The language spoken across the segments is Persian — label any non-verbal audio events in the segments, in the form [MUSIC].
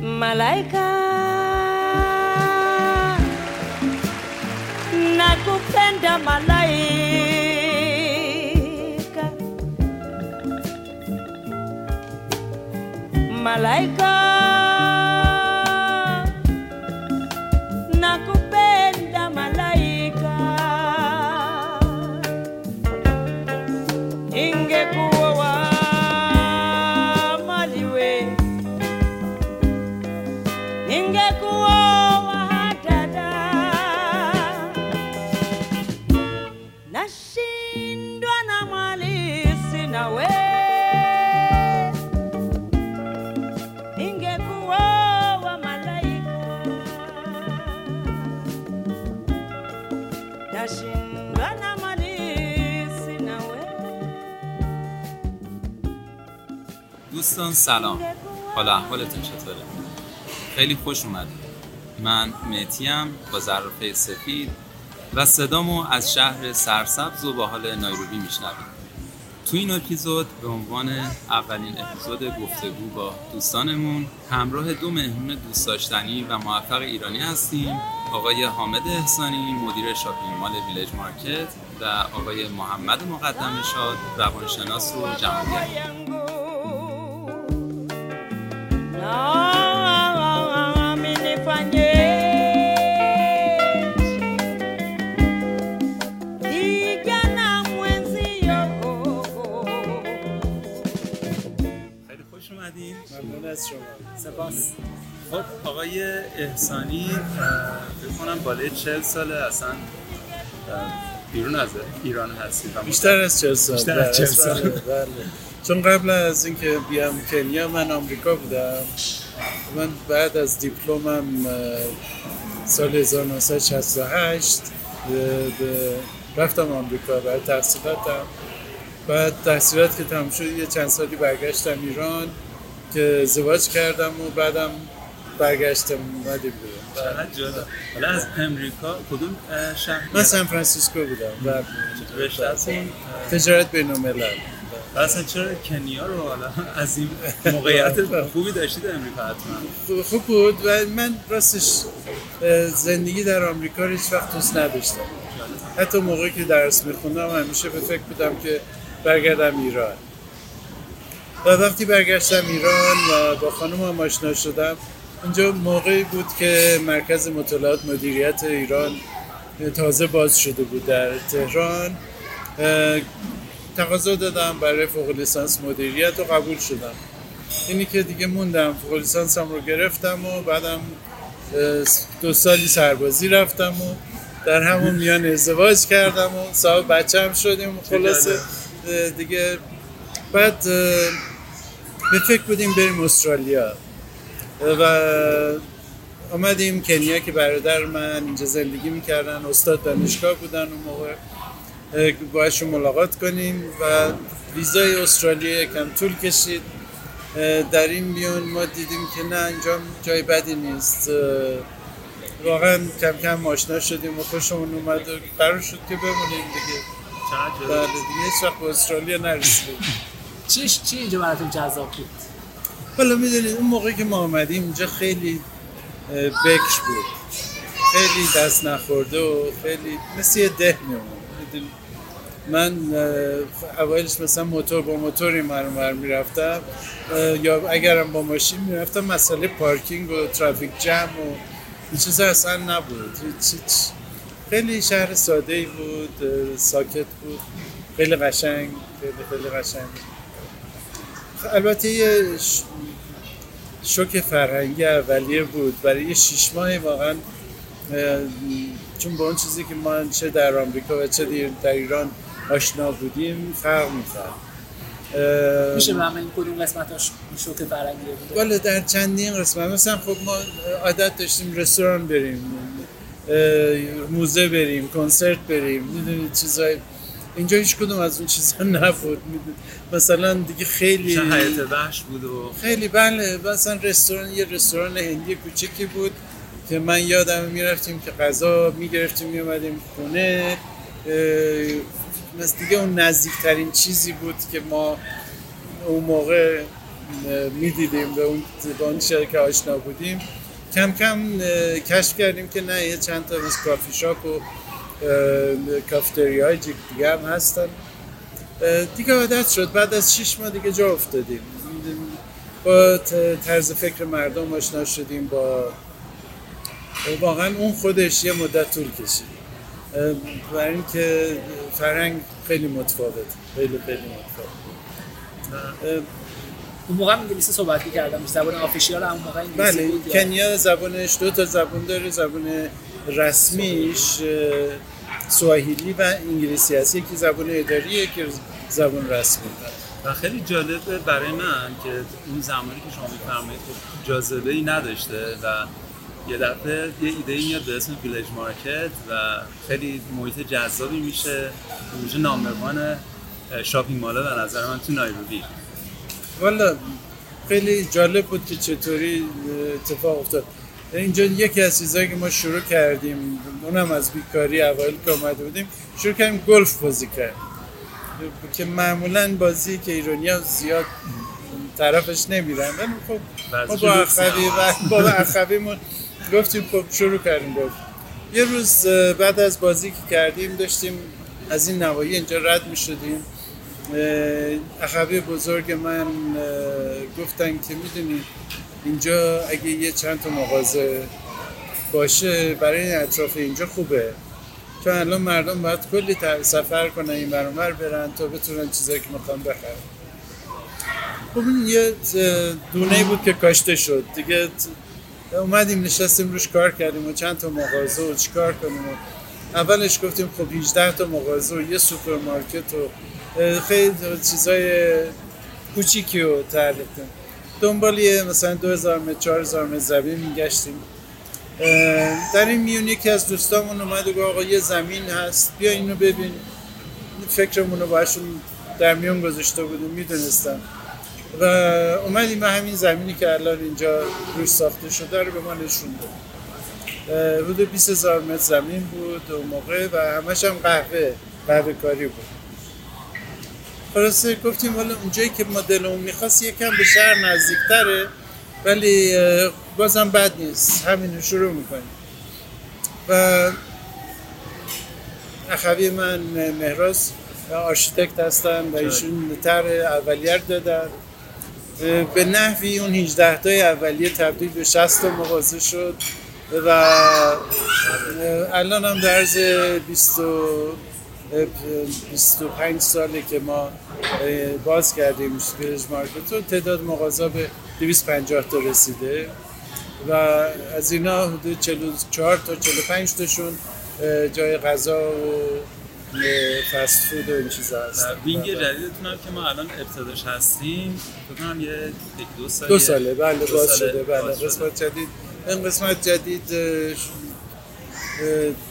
malaika. Nakupenda malaika. Malaika دوستان سلام. حالا احوالتون چطوره؟ خیلی خوش اومدید. من مهتیم با ظرافه سفید و صدامو از شهر سرسبز و با حال نایروبی میشنوید. تو این اپیزود به عنوان اولین اپیزود گفتگو با دوستانمون همراه دو مهمون دوست داشتنی و موفق ایرانی هستیم. آقای حامد احسانی مدیر شاپینگ مال ویلج مارکت و آقای محمد مقدم شاد روانشناس و جهانگرد سپاس. خب آقای احسانی فکر کنم بالای چهل ساله اصلا بیرون از ایران هستید بیشتر از چهل سال. بیشتر از بله، 40 سال. بله، [LAUGHS] بله. چون قبل از اینکه بیام کنیا من آمریکا بودم. من بعد از دیپلمم سال 1968 به- به- رفتم آمریکا برای تحصیلاتم. بعد تحصیلات که تمام شد یه چند سالی برگشتم ایران. که ازدواج کردم و بعدم برگشتم اومدیم بیرون. چقدر جالب. حالا از امریکا کدوم شهر؟ من سان فرانسیسکو بودم. و تجارت بین الملل. اصلا چرا کنیا رو حالا از این موقعیت خوبی داشتید امریکا حتما؟ خوب بود و من راستش زندگی در آمریکا رو هیچ وقت دوست نداشتم. حتی موقعی که درس میخوندم همیشه به فکر بودم که برگردم ایران. و وقتی برگشتم ایران و با خانم هم آشنا شدم اونجا موقعی بود که مرکز مطالعات مدیریت ایران تازه باز شده بود در تهران. تقاضا دادم برای فوق لیسانس مدیریت و قبول شدم. اینی که دیگه موندم فوق لیسانسم رو گرفتم و بعدم دو سالی سربازی رفتم و در همون میان ازدواج کردم و صاحب بچه هم شدیم. خلاصه دیگه بعد به فکر بودیم بریم استرالیا. و آمدیم کنیا که برادر من اینجا زندگی می‌کردن استاد دانشگاه بودن اون موقع. اه، باهاشون ملاقات کنیم و ویزای استرالیا یکم طول کشید. در این میون ما دیدیم که نه اینجا جای بدی نیست. واقعا کم کم آشنا شدیم و خوشمون اومد و قرار شد که بمونیم دیگه. چقدر بله دیگه هیچ وقت به استرالیا نرسیدیم. چیش چی اینجا براتون جذاب بود؟ حالا می‌دونید اون موقع که ما آمدیم اینجا خیلی بکش بود. خیلی دست نخورده و خیلی مثل یه ده میمون. من اه، اوایلش مثلا موتور با موتوری مرمر می‌رفتم. یا اگرم با ماشین می‌رفتم مسئله پارکینگ و ترافیک جم و این چیزا اصلا نبود. خیلی شهر ساده ای بود ساکت بود. خیلی قشنگ خیلی خیلی قشنگ. البته یه شوک فرهنگی اولیه بود. برای یه شیش ماه واقعا چون با اون چیزی که ما چه در آمریکا و چه در- ایران آشنا بودیم فرق می‌کرد. میشه به همه این کدوم قسمتاش شوک فرنگی بوده والا در چندین قسمت. مثلا خب ما عادت داشتیم رستوران بریم موزه بریم کنسرت بریم می‌دونید چیزای اینجا هیچ کدوم از اون چیزا نبود. مثلا دیگه خیلی حیات وحش بود و خیلی بله مثلا رستوران یه رستوران هندی کوچکی بود که من یادم می‌رفتیم که غذا می‌گرفتیم میومدیم خونه مثل دیگه اون نزدیکترین چیزی بود که ما اون موقع می‌دیدیم به اون چیزی که آشنا بودیم کم کم کشف کردیم که نه یه چند تا از کافی شاپ و کافتری های دیگه هم هستن. دیگه عادت شد. بعد از شیش ماه دیگه جا افتادیم. با طرز فکر مردم آشنا شدیم با واقعا اون خودش یه مدت طول کشید. برای اینکه فرهنگ خیلی متفاوت خیلی خیلی متفاوت. اون موقع انگلیسی صحبت می‌کردم. زبان آفیشیال هم اون موقع انگلیسی بله کنیا زبانش دو تا زبان داره زبان رسمیش اه، سواهیلی و انگلیسی هست یکی زبان اداری یکی زبان رسمی. و خیلی جالبه برای من که اون زمانی که شما میفرمایید جاذبه ای نداشته و یه دفعه یه ایده ای میاد به اسم Village Market و خیلی محیط جذابی میشه. میشه number one shopping mall ها به نظر من تو نایروبی. والا خیلی جالب بود که چطوری اتفاق افتاد. اینجا یکی از چیزهایی که ما شروع کردیم اونم از بیکاری اوایل که آمده بودیم شروع کردیم گلف بازی کردیم. که معمولا بازی که ایرانی ها زیاد طرفش نمیرن ولی خب ما با اخوی و با اخویمون گفتیم خب شروع کردیم گفت یه روز بعد از بازی که کردیم داشتیم از این نوایی اینجا رد می شدیم اخوی بزرگ من گفتن که می‌دونی اینجا اگه یه چند تا مغازه باشه برای این اطراف اینجا خوبه. چون الان مردم باید کلی سفر کنن این برامر برن تا بتونن چیزایی که می‌خوان بخرن. خب این یه دونه بود که کاشته شد. دیگه اومدیم نشستیم روش کار کردیم و چند تا مغازه و چیکار کنیم و اولش گفتیم خب 18 تا مغازه و یه سوپرمارکت و خیلی چیزای کوچیکی رو تعریف کنیم. دنبال یه مثلا 2000 متر 4000 متر زمین میگشتیم. در این میون یکی از دوستامون اومد و آقا یه زمین هست بیا اینو ببین. فکرمون رو باشون در میون گذاشته بودیم می‌دونستم. و اومدیم همین زمینی که الان اینجا روش ساخته شده رو به ما نشون داد. حدود 20 هزار متر زمین بود اون موقع و همش هم قهوه قهوه کاری بود. خلاصه گفتیم والا اونجایی که ما دلمون می‌خواست یکم به شهر نزدیکتره ولی بازم بد نیست. همین رو شروع می‌کنیم. و اخوی من مهراز architect هستن و ایشون طرح اولیه دادن. به نحوی اون 18 تای اولیه تبدیل به 60 تا مغازه شد و الان هم در عرض 20 و- اه، 25 ساله که ما باز کردیم Village Market و تعداد مغازه به 250 تا رسیده و از اینا حدود 44 تا 45 تاشون جای غذا و fast food و این چیزا هست. wing جدیدتون هم که ما الان ابتداش هستیم فکر کنم یه دو سال دو ساله. بله دو باز ساله. شده. بله. قسمت جدید. این قسمت جدید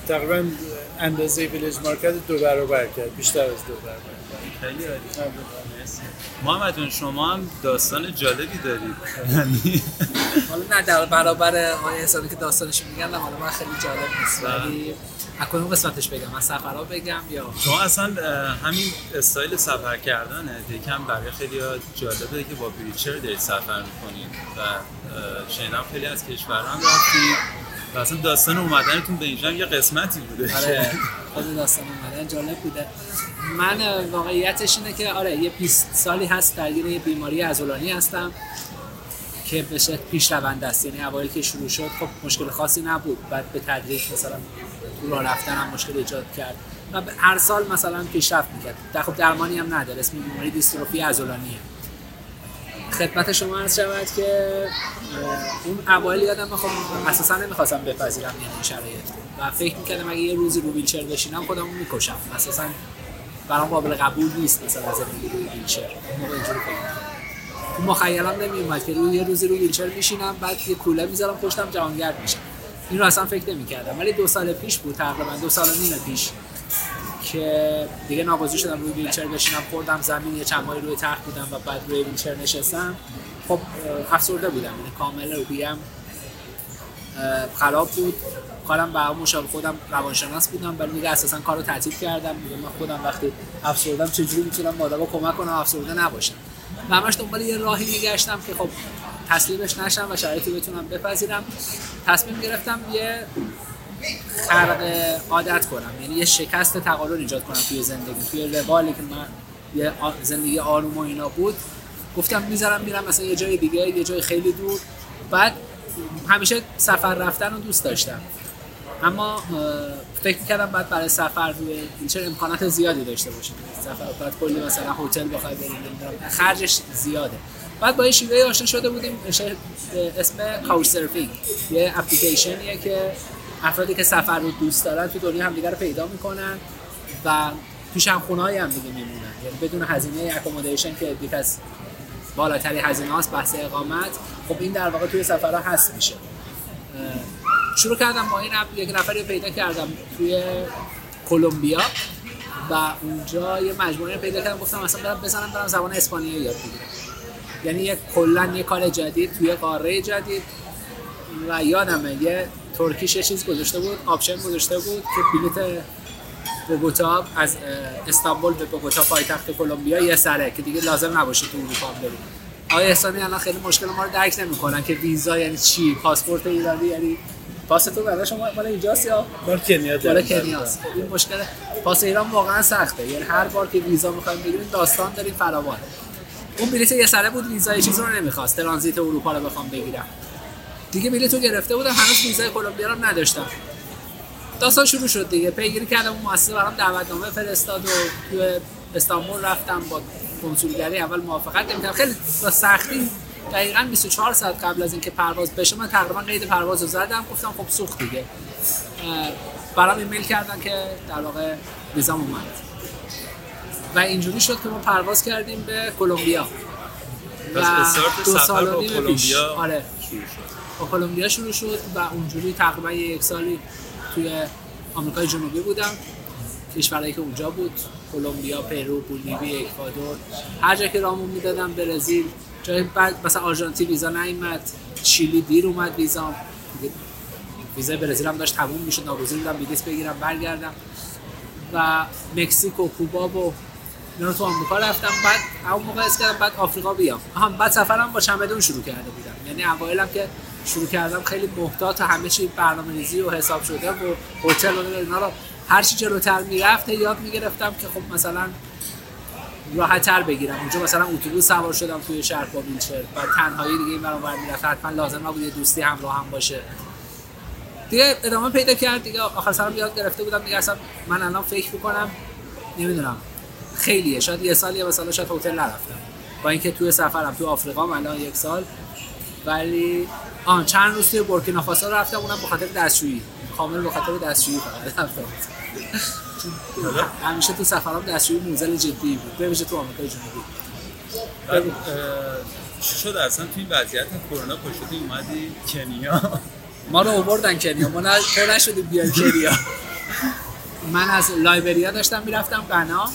تقریبا اندازه Village Market دو برابر کرد بیشتر از دو برابر. خیلی عالی. محمد جان شما هم داستان جالبی دارید. یعنی حالا نه در برابر آقای حسابی که داستانش میگن نه، حالا من خیلی جالب نیست. بله. ولی از کدوم قسمتش بگم؟ از سفرها بگم یا؟ شما اصلا همین استایل سفر کردنه. یکم برای خیلی جالبه که با ویلچر دارید سفر می‌کنید و شنیدم خیلی از کشورها هم رفتید و اصلا داستان اومدنتون به اینجا یه قسمتی بوده. آره. [LAUGHS] خود داستان اومدن جالب بوده. من واقعیتش اینه که آره یه 20 سالی هست درگیر یه بیماری عضلانی هستم که به شکل پیش روند است. یعنی اوایل که شروع شد خب مشکل خاصی نبود. بعد به تدریج مثلا تو راه رفتن هم مشکل ایجاد کرد. و هر سال مثلا پیشرفت می‌کرد. در خب درمانی هم نداره. اسم بیماری دیستروفی عضلانیه. خدمت شما عرض شود که اون اوایل یادم خب اساسا نمی‌خواستم بپذیرم یعنی این شرایط. و فکر می‌کردم اگه یه روزی رو ویلچر بشینم خودمو می‌کشم. اساسا برام قابل قبول نیست مثلا زندگی روی ویلچر. موقع اینجوری. تو مخیلم نمیومد که روی یه روزی رو ویلچر میشینم بعد یه کوله می‌ذارم پشتم جهانگرد میشم. این رو اصلا فکر نمی‌کردم. ولی دو سال پیش بود تقریبا دو سال و نیم پیش. که دیگه ناگزیر شدم روی ویلچر بشینم خوردم زمین یه چند ماهی روی تخت بودم و بعد روی ویلچر نشستم. خب افسرده بودم یعنی کامل روحیم اه، خراب بود. کارم به مشابه خودم روانشناس بودم ولی دیگه اساسا کارو تعطیل کردم. دیگه من خودم وقتی افسردم چجوری می‌تونم آدما کمک کنم افسرده نباشم. و همش دنبال یه راهی میگشتم که خب تسلیمش نشم و شرایطی بتونم بپذیرم. تصمیم گرفتم یه خرق عادت کنم. یعنی یه شکست تقارن ایجاد کنم توی زندگی. توی روالی که من یه زندگی آروم و اینا بود گفتم می‌ذارم میرم مثلا یه جای دیگه یه جای خیلی دور. بعد همیشه سفر رفتن رو دوست داشتم. اما فکر می‌کردم بعد برای سفر روی چه امکانات زیادی داشته باشیم سفر بعد کلی مثلا هتل بخوای بریم خرجش زیاده. بعد با یه شیوه آشنا شده بودیم اسم کاوچ سرفینگ یه اپلیکیشنیه که افرادی که سفر رو دوست دارن تو دنیا همدیگه رو پیدا می‌کنن و توش هم خونه هم دیگه میمونن. یعنی بدون هزینه اکومودیشن که یکی از بالاتری هزینه هاست بحث اقامت خب این در واقع توی سفرها هست میشه. شروع کردم با این اپ یک نفری پیدا کردم توی کلمبیا و اونجا یه مجموعه پیدا کردم گفتم مثلا برم بزنم برم زبان اسپانیایی یاد بگیرم. یعنی یه کلا یه کار جدید توی قاره جدید و یادمه یه Turkish یه چیز گذاشته بود option گذاشته بود که بلیت بوگوتا از استانبول به بوگوتا پایتخت کلمبیا یه سره که دیگه لازم نباشه تو اروپا بریم. آقای احسانی الان خیلی مشکل ما رو درک نمی‌کنن که ویزا یعنی چی پاسپورت ایرانی یعنی پاستون برای شما مال اینجاست یا؟ مال کنیا مال. کنیاست. خب این مشکل پاس ایران واقعا سخته. یعنی هر بار که ویزا می‌خوایم بگیریم داستان داریم فراوان. اون بلیت یه سره بود ویزا یه چیز رو نمی‌خواست. ترانزیت اروپا رو بخوام بگیرم. دیگه بلیت رو گرفته بودم هنوز ویزای کلمبیا رو نداشتم. داستان شروع شد دیگه. پیگیری کردم اون مؤسسه برام دعوتنامه فرستاد و توی استانبول رفتم با کنسولگری اول موافقت نمی‌کردم. خیلی با سختی دقیقا 24 ساعت قبل از اینکه پرواز بشه من تقریبا قید پرواز رو زدم گفتم خب سوخت دیگه. برام ایمیل کردن که در واقع ویزام اومد. و اینجوری شد که ما پرواز کردیم به کلمبیا. استارت دو سال و نیم پیش. آره. شروع شد. با کلمبیا شروع شد و اونجوری تقریبا یک سالی توی آمریکای جنوبی بودم. کشورهایی که اونجا بود کلمبیا، پرو، بولیوی، اکوادور. هر جا که رامون می‌دادن برزیل. جای بعد مثلا آرژانتین ویزا نیومد چیلی دیر اومد ویزام ویزای برزیل هم داشت تموم می‌شد ناگزیر بودم بلیط بگیرم برگردم. و مکزیک کوبا و اینا تو آمریکا رفتم. بعد اون موقع اس کردم بعد آفریقا بیام. آها بعد سفرم با چمدون شروع کرده بودم. یعنی اوایلم که شروع کردم خیلی محتاط و همه چی برنامه‌ریزی و حساب شده و هتل و اینا رو هر چی جلوتر می‌رفت یاد می‌گرفتم که خب مثلا راحت‌تر بگیرم. اونجا مثلا اتوبوس سوار شدم توی شهر با ویلچر. بعد تنهایی دیگه این برام می‌رفت حتما لازم نبود یه دوستی همراه هم باشه. دیگه ادامه پیدا کرد. دیگه آخر سرم یاد گرفته بودم. دیگه اصلا من الان فکر می‌کنم نمی‌دونم. خیلیه. شاید یه سالیه مثلا شاید هتل نرفتم. با اینکه توی سفرم تو آفریقا الان یک سال. ولی آن چند روز توی بورکینافاسو رفتم اونم به خاطر دستشویی. کامل به خاطر دستشویی فقط. رفتم [LAUGHS] همیشه تو سفرام دستشویی موزل جدی بود. به ویژه تو آمریکای جنوبی. چی شد؟ اصلا توی این وضعیت کرونا پشتی اومدی؟ کنیا؟ [LAUGHS] ما رو آوردن کنیا. ما نه تو نشدیم بیایم کنیا. [LAUGHS] من از لایبریا داشتم می‌رفتم غنا.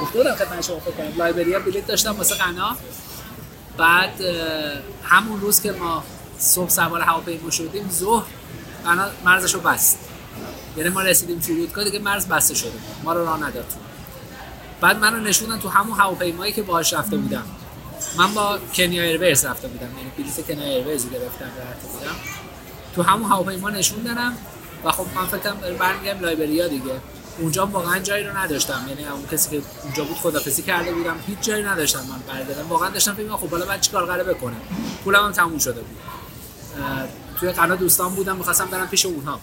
گفته بودم خدمت شما فکر کنم. لایبریا بلیط داشتم واسه غنا. بعد همون روز که ما صبح سوار هواپیما شدیم ظهر غنا مرزشو بست. یعنی ما رسیدیم فرودگاه دیگه مرز بسته شده. ما رو راه نداد تو. بعد منو نشوندن تو همون هواپیمایی که باهاش رفته بودم. من با Kenya Airways رفته بودم یعنی بلیط Kenya Airways رو گرفتم رفته بودم. تو همون هواپیما نشوندنم و خب من فکر برمیگردیم لایبریا دیگه. اونجا واقعا جایی رو نداشتم. یعنی اون کسی که اونجا بود خدافظی کرده بودم هیچ جایی نداشتم من برگردم. واقعا داشتم فکر خب حالا بعد چیکار قراره بکنم؟ پولم هم تموم شده بود. توی غنا دوستان بودم می‌خواستم برم پیش اونها.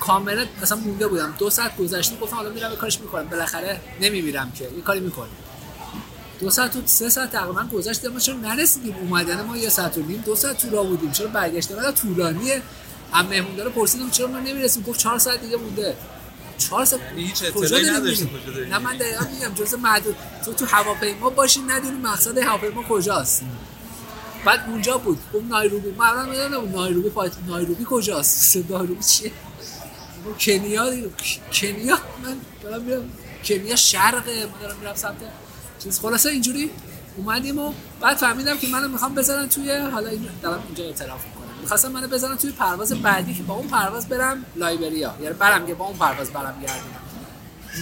کاملا مثلا مونده بودم. دو ساعت گذشته گفتم حالا میرم کارش می‌کنم. بالاخره نمیمیرم که. یه کاری می‌کنم. دو ساعت و سه ساعت تقریبا گذشت ما چرا نرسیدیم؟ اومدن ما یه ساعت و نیم دو ساعت تو راه بودیم. چرا برگشتن بعد طولانیه هم مهموندار پرسیدم چرا ما نمی‌رسیم؟ گفت چهار ساعت دیگه مونده. چهار ساعت؟ یعنی هیچ اطلاعی نه من دقیقا میگم جز معدود. تو تو هواپیما باشی ندونی مقصد هواپیما کجاست. بعد اونجا بود. گفت نایروبی. من اول می‌دونم نایروبی پایت نایروبی کجاست؟ [LAUGHS] نایروبی چیه؟ کنیا کنیا؟ من دارم میرم کنیا شرقه. من دارم میرم سمت چیز. خلاصه اینجوری اومدیم و بعد فهمیدم که منو می‌خوام بذارن توی حالا این دارم اینجا اعتراف می‌کنم. می‌خواستم منو بذارن توی پرواز بعدی که با اون پرواز برم لایبریا. یعنی برم که با اون پرواز برم گردیم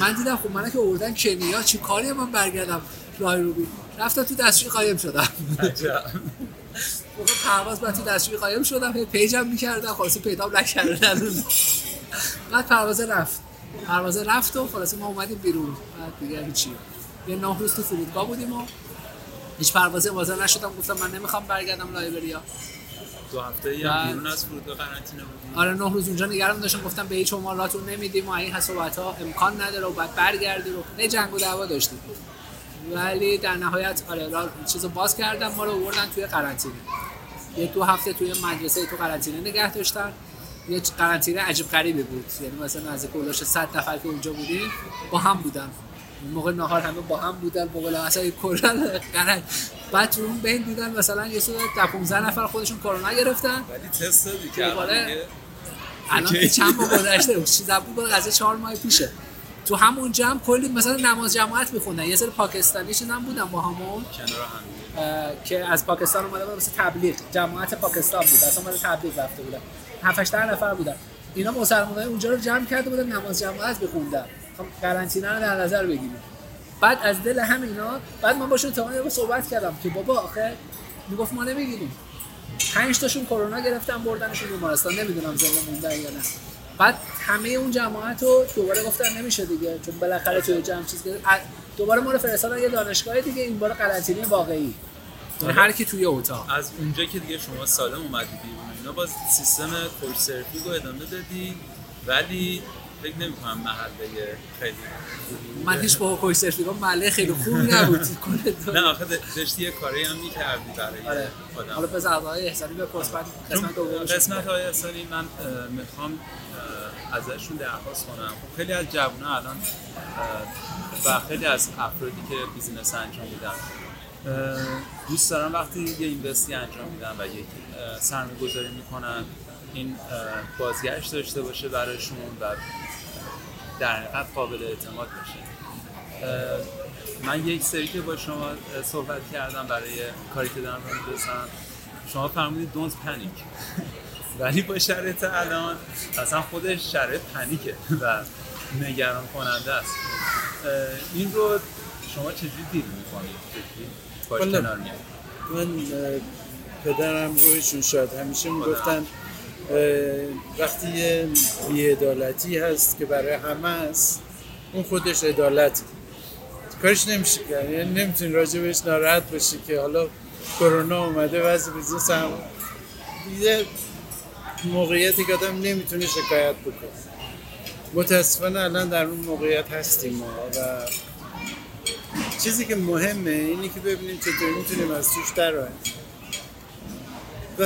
من دیدم خب منو که آوردن کنیا. چی کاری من برگردم نایروبی رفتم تو دستشوی قایم شدم. موقع پرواز من تو دستشوی قایم شدم هی پیجم می‌کردم خلاصه پیدام نکردن بعد پرواز رفت. پرواز رفت و خلاصه ما اومدیم بیرون. بعد دیگه هیچی یه نه روز تو فرودگاه بودیم و هیچ پروازی واسه نشدم. گفتم من نمی‌خوام برگردم لایبریا. دو هفته هم بیرون از فرودگاه قرنطینه بودی آره نه روز اونجا نگران داشتم. گفتم به هیچ مالاتون نمیدیم و این حسابات ها امکان نداره و بعد برگردی رو نه جنگ و دعوا داشتیم. ولی در نهایت آره را چیزو باز کردم ما رو آوردن توی قرنطینه. یه دو هفته توی مدرسه تو قرنطینه نگه داشتن. یه قرنطینه عجیب غریبی بود. یعنی مثلا نزدیک اولش 100 نفر که اونجا بودیم با هم بودن. موقع نهار همه با هم بودن با قول مثلا کلا قرن بعد تو اون بین دیدن مثلا یه سری 15 نفر خودشون کرونا گرفتن. ولی تست دادی که الان دوباره- دیگه الان چند ماه گذشته [LAUGHS] چیز بود بود قضیه چهار ماه پیشه. تو همون جمع کلی مثلا نماز جماعت میخوندن. یه سری پاکستانی چیزا هم بودن با همون که از پاکستان اومده بود مثل تبلیغ. جماعت پاکستان بود. اصلا مال تبلیغ رفته بودن. 7 8 نفر بودن. اینا مسلمانای اونجا رو جمع کرده بودن نماز جماعت بخوندن خب قرنطینه رو در نظر بگیریم. بعد از دل همینا بعد من باشون تا یه صحبت کردم که بابا آخه می‌گفت ما نمی‌گیریم. پنج تاشون کرونا گرفتن بردنشون بیمارستان. نمی‌دونم زنده موندن یا نه. بعد همه اون جماعت رو دوباره گفتن نمیشه دیگه چون بالاخره توی جمع چیز گرفت. دوباره ما رو فرستادن یه دانشگاه دیگه این بار قرنطینه واقعی. یعنی هر کی توی اتاق. از اونجا که دیگه شما سالم اومدی بیرون اینا باز سیستم کوچ رو ادامه دادی ولی فکر نمی‌کنم محله خیلی من هیچ با کوی سرفیگا محله خیلی خوبی نبود. [LAUGHS] نه آخه داشتی یه کاری هم می‌کردی برای آره. آدم حالا به زربای احسانی به قسمت قسمت های اصلی من می‌خوام ازشون درخواست کنم. خب خیلی از جوان الان و خیلی از افرادی که بیزینس انجام میدن دوست دارم وقتی یه اینوستی انجام میدن و یک سرمایه گذاری می‌کنن این بازگشت داشته باشه برایشون و در حقیقت قابل اعتماد باشه. من یک سری که با شما صحبت کردم برای کاری که دارم رو می‌رسم شما فرمودید دونت پنیک [LAUGHS] ولی با شرایط الان اصلا خودش شرایط panic ه و نگران کننده است. این رو شما چجوری deal می‌کنید؟ باش. کنار من پدرم روحشون شاد همیشه می‌گفتن وقتی یه بیعدالتی هست که برای همه است اون خودش عدالت کارش نمیشه کرد. یعنی نمی‌تونی راجع بهش ناراحت باشی که حالا کرونا اومده وضع business هم یه موقعیتی که آدم نمی‌تونه شکایت بکنه. متاسفانه الان در اون موقعیت هستیم ما و چیزی که مهمه اینه که ببینیم چطور می‌تونیم از توش در و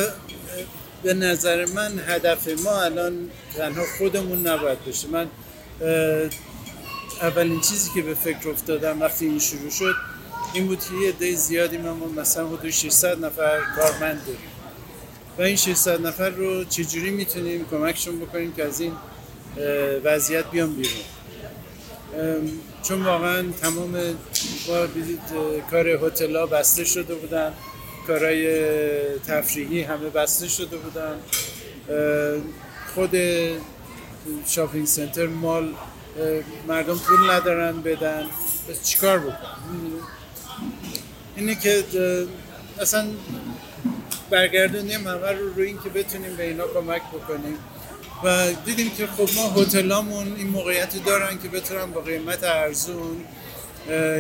به نظر من هدف ما الان تنها خودمون نباید باشه. من اولین چیزی که به فکر افتادم وقتی این شروع شد این بود که یه عده زیادی ما مثلا حدود 600 نفر کارمند داریم و این 600 نفر رو چجوری می‌تونیم کمکشون بکنیم که از این وضعیت بیان بیرون؟ چون واقعا تمام اه، کار هتل بسته شده بودن. کارهای تفریحی همه بسته شده بودن. خود شاپینگ سنتر مال مردم پول ندارن بدن. پس چیکار بکنن اینه که اصلا برگردونیم همه رو روی این که بتونیم به اینا کمک بکنیم. و دیدیم که خب ما هتلامون این موقعیتی دارن که بتونن با قیمت ارزون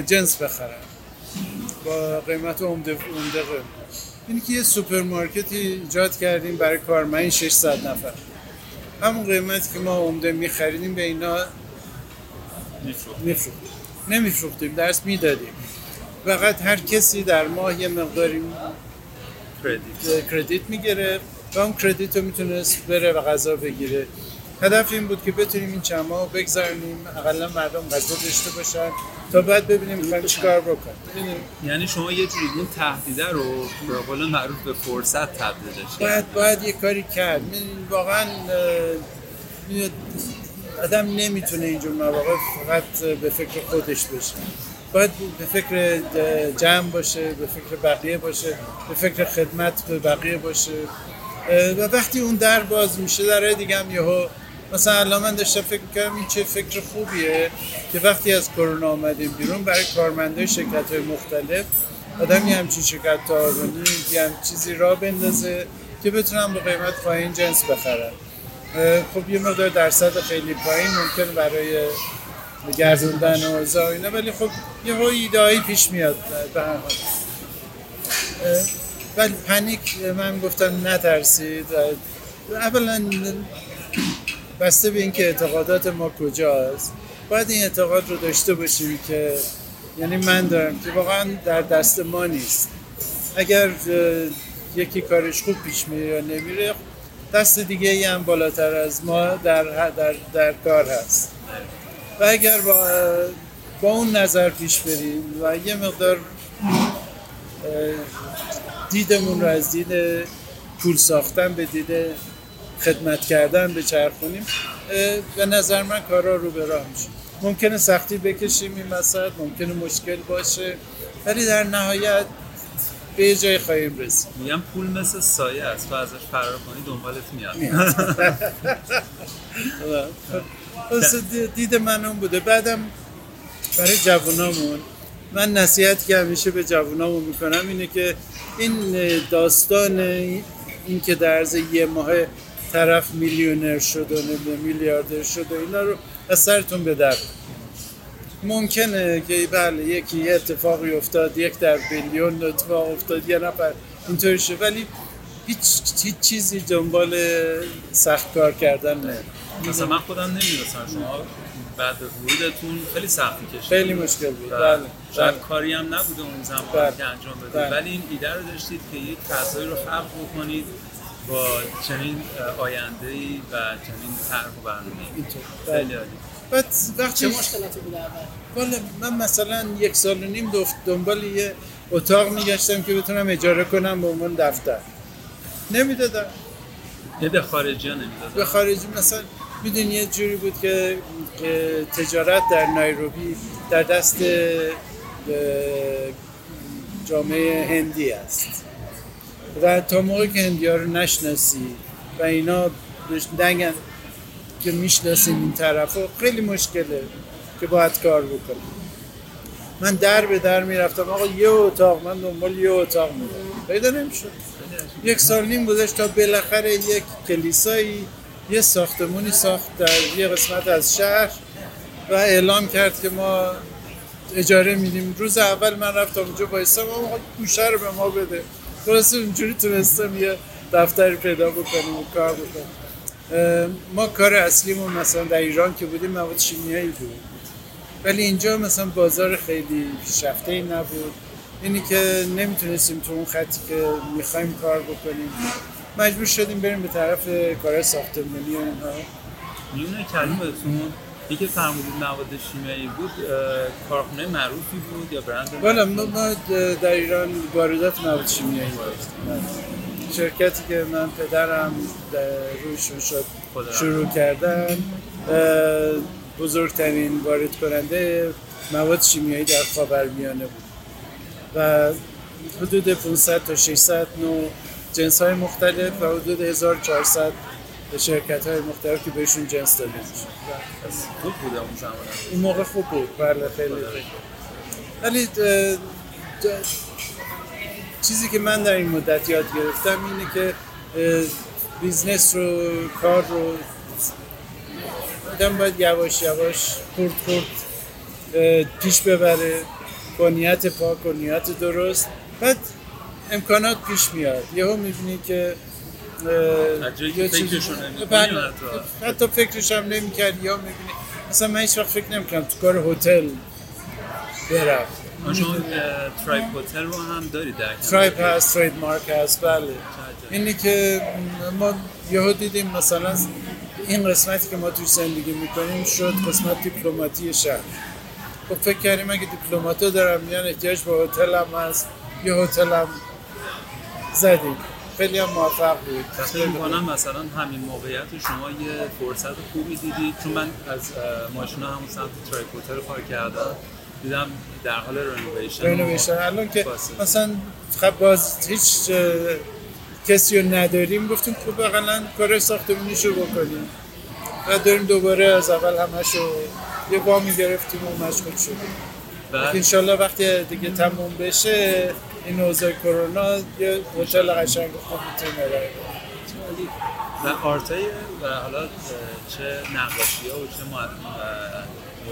جنس بخرن. با قیمت عمده عمده اینی که یه سوپرمارکتی ایجاد کردیم برای کارمند 600 نفر. همون قیمتی که ما عمده میخریدیم به اینا میفروختیم. نمیفروختیم درس می‌دادیم. فقط هر کسی در ماه یه مقداری کردیت. کردیت می‌گرفت و اون کردیت رو می‌تونست بره و غذا بگیره. هدف این بود که بتونیم این چند ماه رو بگذارنیم اقلا مردم غذا داشته باشن تا بعد ببینیم می‌خوایم چیکار بکنیم. یعنی شما یه جوری اون تهدیده رو به قول معروف به فرصت تبدیلش کردید باید باید یه کاری کرد. واقعا آدم نمی‌تونه اینجور مواقع فقط به فکر خودش بشه باید به فکر جمع باشه به فکر بقیه باشه به فکر خدمت به بقیه باشه. و وقتی اون در باز میشه در دیگه هم یهو مثلا الان من داشتم فکر می‌کردم این چه فکر خوبیه که وقتی از کرونا آمدیم بیرون برای کارمندای شرکت های مختلف آدم یه همچین شرکت تعاونی یه هم چیزی را بندازه که بتونم به قیمت پایین جنس بخرم اه، خب یه مقدار درصد خیلی پایین ممکن برای گردوندن و اینا ولی خب یه ایدهایی پیش میاد به اه، ولی پنیک من گفتم نترسید. اولا بسته به اینکه اعتقادات ما کجاست باید این اعتقاد رو داشته باشیم که یعنی من دارم که واقعا در دست ما نیست. اگر یکی کارش خوب پیش میره یا نمیره دست دیگه ای هم بالاتر از ما در, در, در کار هست. و اگر با, با اون نظر پیش بریم و یه مقدار دیدمون رو از دید پول ساختن به دید خدمت کردن به چرخونیم اه، به نظر من کارا رو به راه میشه. ممکنه سختی بکشیم این وسط ممکنه مشکل باشه ولی در نهایت به یه جای خواهیم رسید. میگم پول مثل سایه است تو ازش فرار کنی دنبالت میاد. واسه [LAUGHS] دید من اون بوده. بعدم برای جوانامون من نصیحت که همیشه به جوانامون می‌کنم اینه که این داستان این که در عرض یه ماه طرف میلیونر شد و نمی‌دونم میلیاردر شد و اینا رو از سرتون به در ممکنه که بله یکی یه اتفاقی افتاد یک در بیلیون اتفاق افتاد یه نفر اینطوری شد ولی هیچ, هیچ چیزی دنبال سخت کار کردن نه مثلا من خودم نمی‌دونستم شما بعد ورودتون خیلی سختی کشید خیلی مشکل بود بله شاید بله. کاری هم نبوده اون زمان بله. که انجام بله. ولی این ایده رو داشتید که یک فضایی رو خلق بکنید با چنین آینده ای و چنین طرح و برنامه اینطور. خیلی بله. عالی. بعد چه وقتی مشکلاتی بود اول؟ من مثلا یک سال و نیم دف- دنبال یه اتاق میگشتم که بتونم اجاره کنم به عنوان دفتر. نمی‌دادم. یه خارجی ها نمی‌دادن به خارجی مثلا می‌دونی یه جوری بود که تجارت در نایروبی در دست جامعه هندی است. و تا موقعی که هندی ها رو نشناسی و اینا نگن که می‌شناسیم این طرف خیلی مشکله که باید کار بکنم من در به در می‌رفتم. آقا یه اتاق من دنبال یه اتاق میدم پیدا نمی‌شد. یک سال نیم گذشت تا بالاخره یک کلیسایی یه ساختمونی ساخت در یه قسمت از شهر و اعلام کرد که ما اجاره میدیم. روز اول من رفتم اونجا بایستم آقا گوشه رو به ما بده. خلاصه اونجوری تونستم یه دفتری پیدا بکنیم و کار بکنیم اه، ما کار اصلیمون مثلا در ایران که بودیم مواد شیمیایی بود. ولی اینجا مثلا بازار خیلی پیشرفته ای نبود. اینی که نمی‌تونستیم تو اون خطی که می‌خوایم کار بکنیم. مجبور شدیم بریم به طرف کار ساختمانی و اینها. میونه کلمتون یکی فرمودید مواد شیمیایی بود کارخونه معروفی بود یا برند معروفی؟ ما در ایران واردات مواد شیمیایی داشتیم شرکتی که من پدرم در رویشون شد شروع کردن بزرگترین وارد کننده مواد شیمیایی در خاورمیانه بود. و حدود 500 تا 600 نوع جنس های مختلف و حدود 1400 شرکت های مختلف که بهشون جنس داده میشه. خوب بوده اون زمان. اون موقع خوب بود. بله خیلی. ولی چیزی که من در این مدت یاد گرفتم اینه که business رو کار رو آدم باید یواش یواش خورد اه، پیش ببره. با نیت پاک و نیت درست. بعد امکانات پیش میاد. یهو می‌بینی که یه چیزی- بله. حتی. فکرش هم نمی‌کرد یا می‌بینی مثلا من هیچ وقت فکر نمی‌کردم تو کار هتل برم شما Tribe Hotel رو هم دارید در؟ Tribe هست Trade mark هست بله؟ اینی که ما یهو دیدیم مثلا این قسمتی که ما توش زندگی می‌کنیم شد قسمت دیپلماتی شهر خب فکر کردیم اگه دیپلماتا دارن میان احتیاج به هتل هم هست یه هتل هم زدیم خیلی هم موفق بود. پس می‌کنم مثلا همین موقعیت رو شما یه فرصت خوبی دیدید چون من از ماشینا همون سمت Tribe Hotel کار کردم. دیدم در حال renovation renovation. الان که. مثلا خب باز هیچ کسی رو نداریم. گفتیم خب بقیلا کار ساختمونیشو بکنیم. و داریم دوباره از اول همشو یه وامی گرفتیم و مشغول شدیم. انشالله وقتی دیگه تموم بشه. این اوضاع کرونا یه هتل قشنگ خوب می‌تونیم ارائه. و آرتای و حالا چه نقاشی ها و چه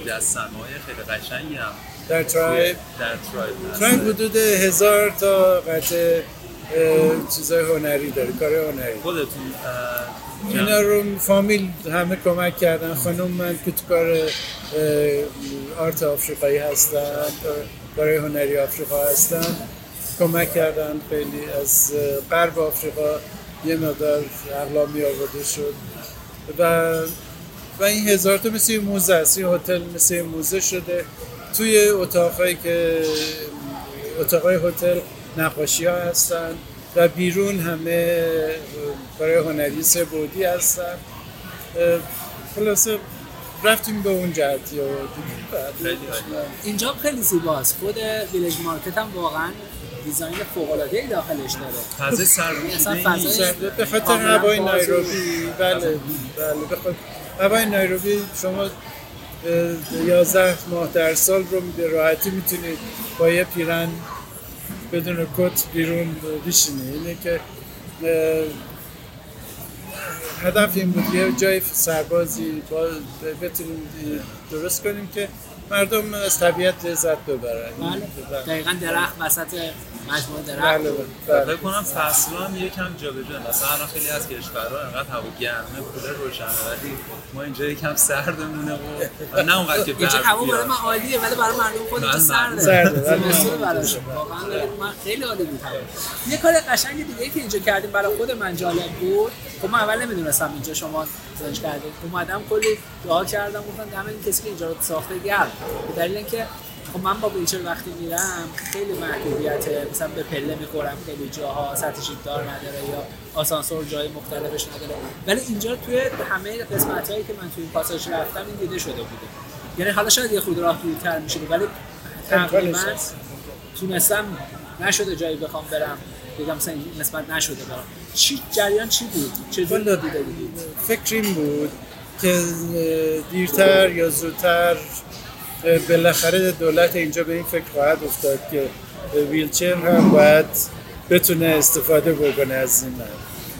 مجسمه های خیلی قشنگی هم در ترایب در ترایب. ترایب حدود هزار تا قطع چیزای هنری داره کار هنری خودتون اینا رو فامیل همه کمک کردن خانم من که تو کار آرت آفریقایی هستن کار هنری آفریقا هستن کمک کردن خیلی از غرب آفریقا یه مقدار اقلامی آورده شد. و و این هزار تا مثل موزه است. این هتل مثل موزه شده. توی اتاقهایی که اتاقای هتل نقاشی ها هستن و بیرون همه کارهای هنری سه بودی هستن. خلاصه رفتیم به اون جهتی و. اینجا خیلی زیباست. خود ویلج مارکت هم واقعا دیزاین فوق العاده ای داخلش داره. فضای اصلا سرمایه‌گذاری فضای- به خاطر هوای و- نایروبی بله بله به خاطر هوای نایروبی شما اه، یازده ماه در سال رو به راحتی می‌تونید با یه پیرن بدون کت بیرون بشینی اینه که اه، هدف این بود یه جای سربازی با بتونیم درست کنیم که مردم از طبیعت لذت ببرن. بله. دقیقا درخت وسط مجموعه درخت بله فکر بله. کنم فصل هم یکم جابجا مثلا الان خیلی از کشورها انقدر هوا گرمه کولر روشنه ولی ما اینجا یکم سردمونه و و [LAUGHS] نه اونقدر که اینجا هوا برای. من عالیه ولی برای مردم خود اینجا بله، سرده سرده،. [LAUGHS] واقعا من خیلی عالی بود. یه کار قشنگ دیگه که اینجا کردیم برای خود من جالب بود. خب من اول نمی‌دونستم اینجا شما زنش کردیم اومدم کلی دعا کردم گفتم دم این کسی که اینجا رو ساخته گرد به دلیل اینکه خب من با ویلچر وقتی میرم خیلی محدودیت مثلا به پله می‌خورم خیلی جاها سطح دار نداره یا آسانسور جای مختلفش نداره. ولی اینجا توی همه قسمت هایی که من توی این پاساژ رفتم این دیده شده بوده. یعنی حالا شاید یه خود راه دورتر میشه ولی تقریبا. تونستم نشده جایی بخوام برم. بگم مثلا این قسمت نشده برم چی جریان چی بود؟ والا دیده بودید؟ فکر این بود که دیرتر یا زودتر بالاخره دولت اینجا به این فکر خواهد افتاد که ویلچر هم باید بتونه استفاده بکنه از این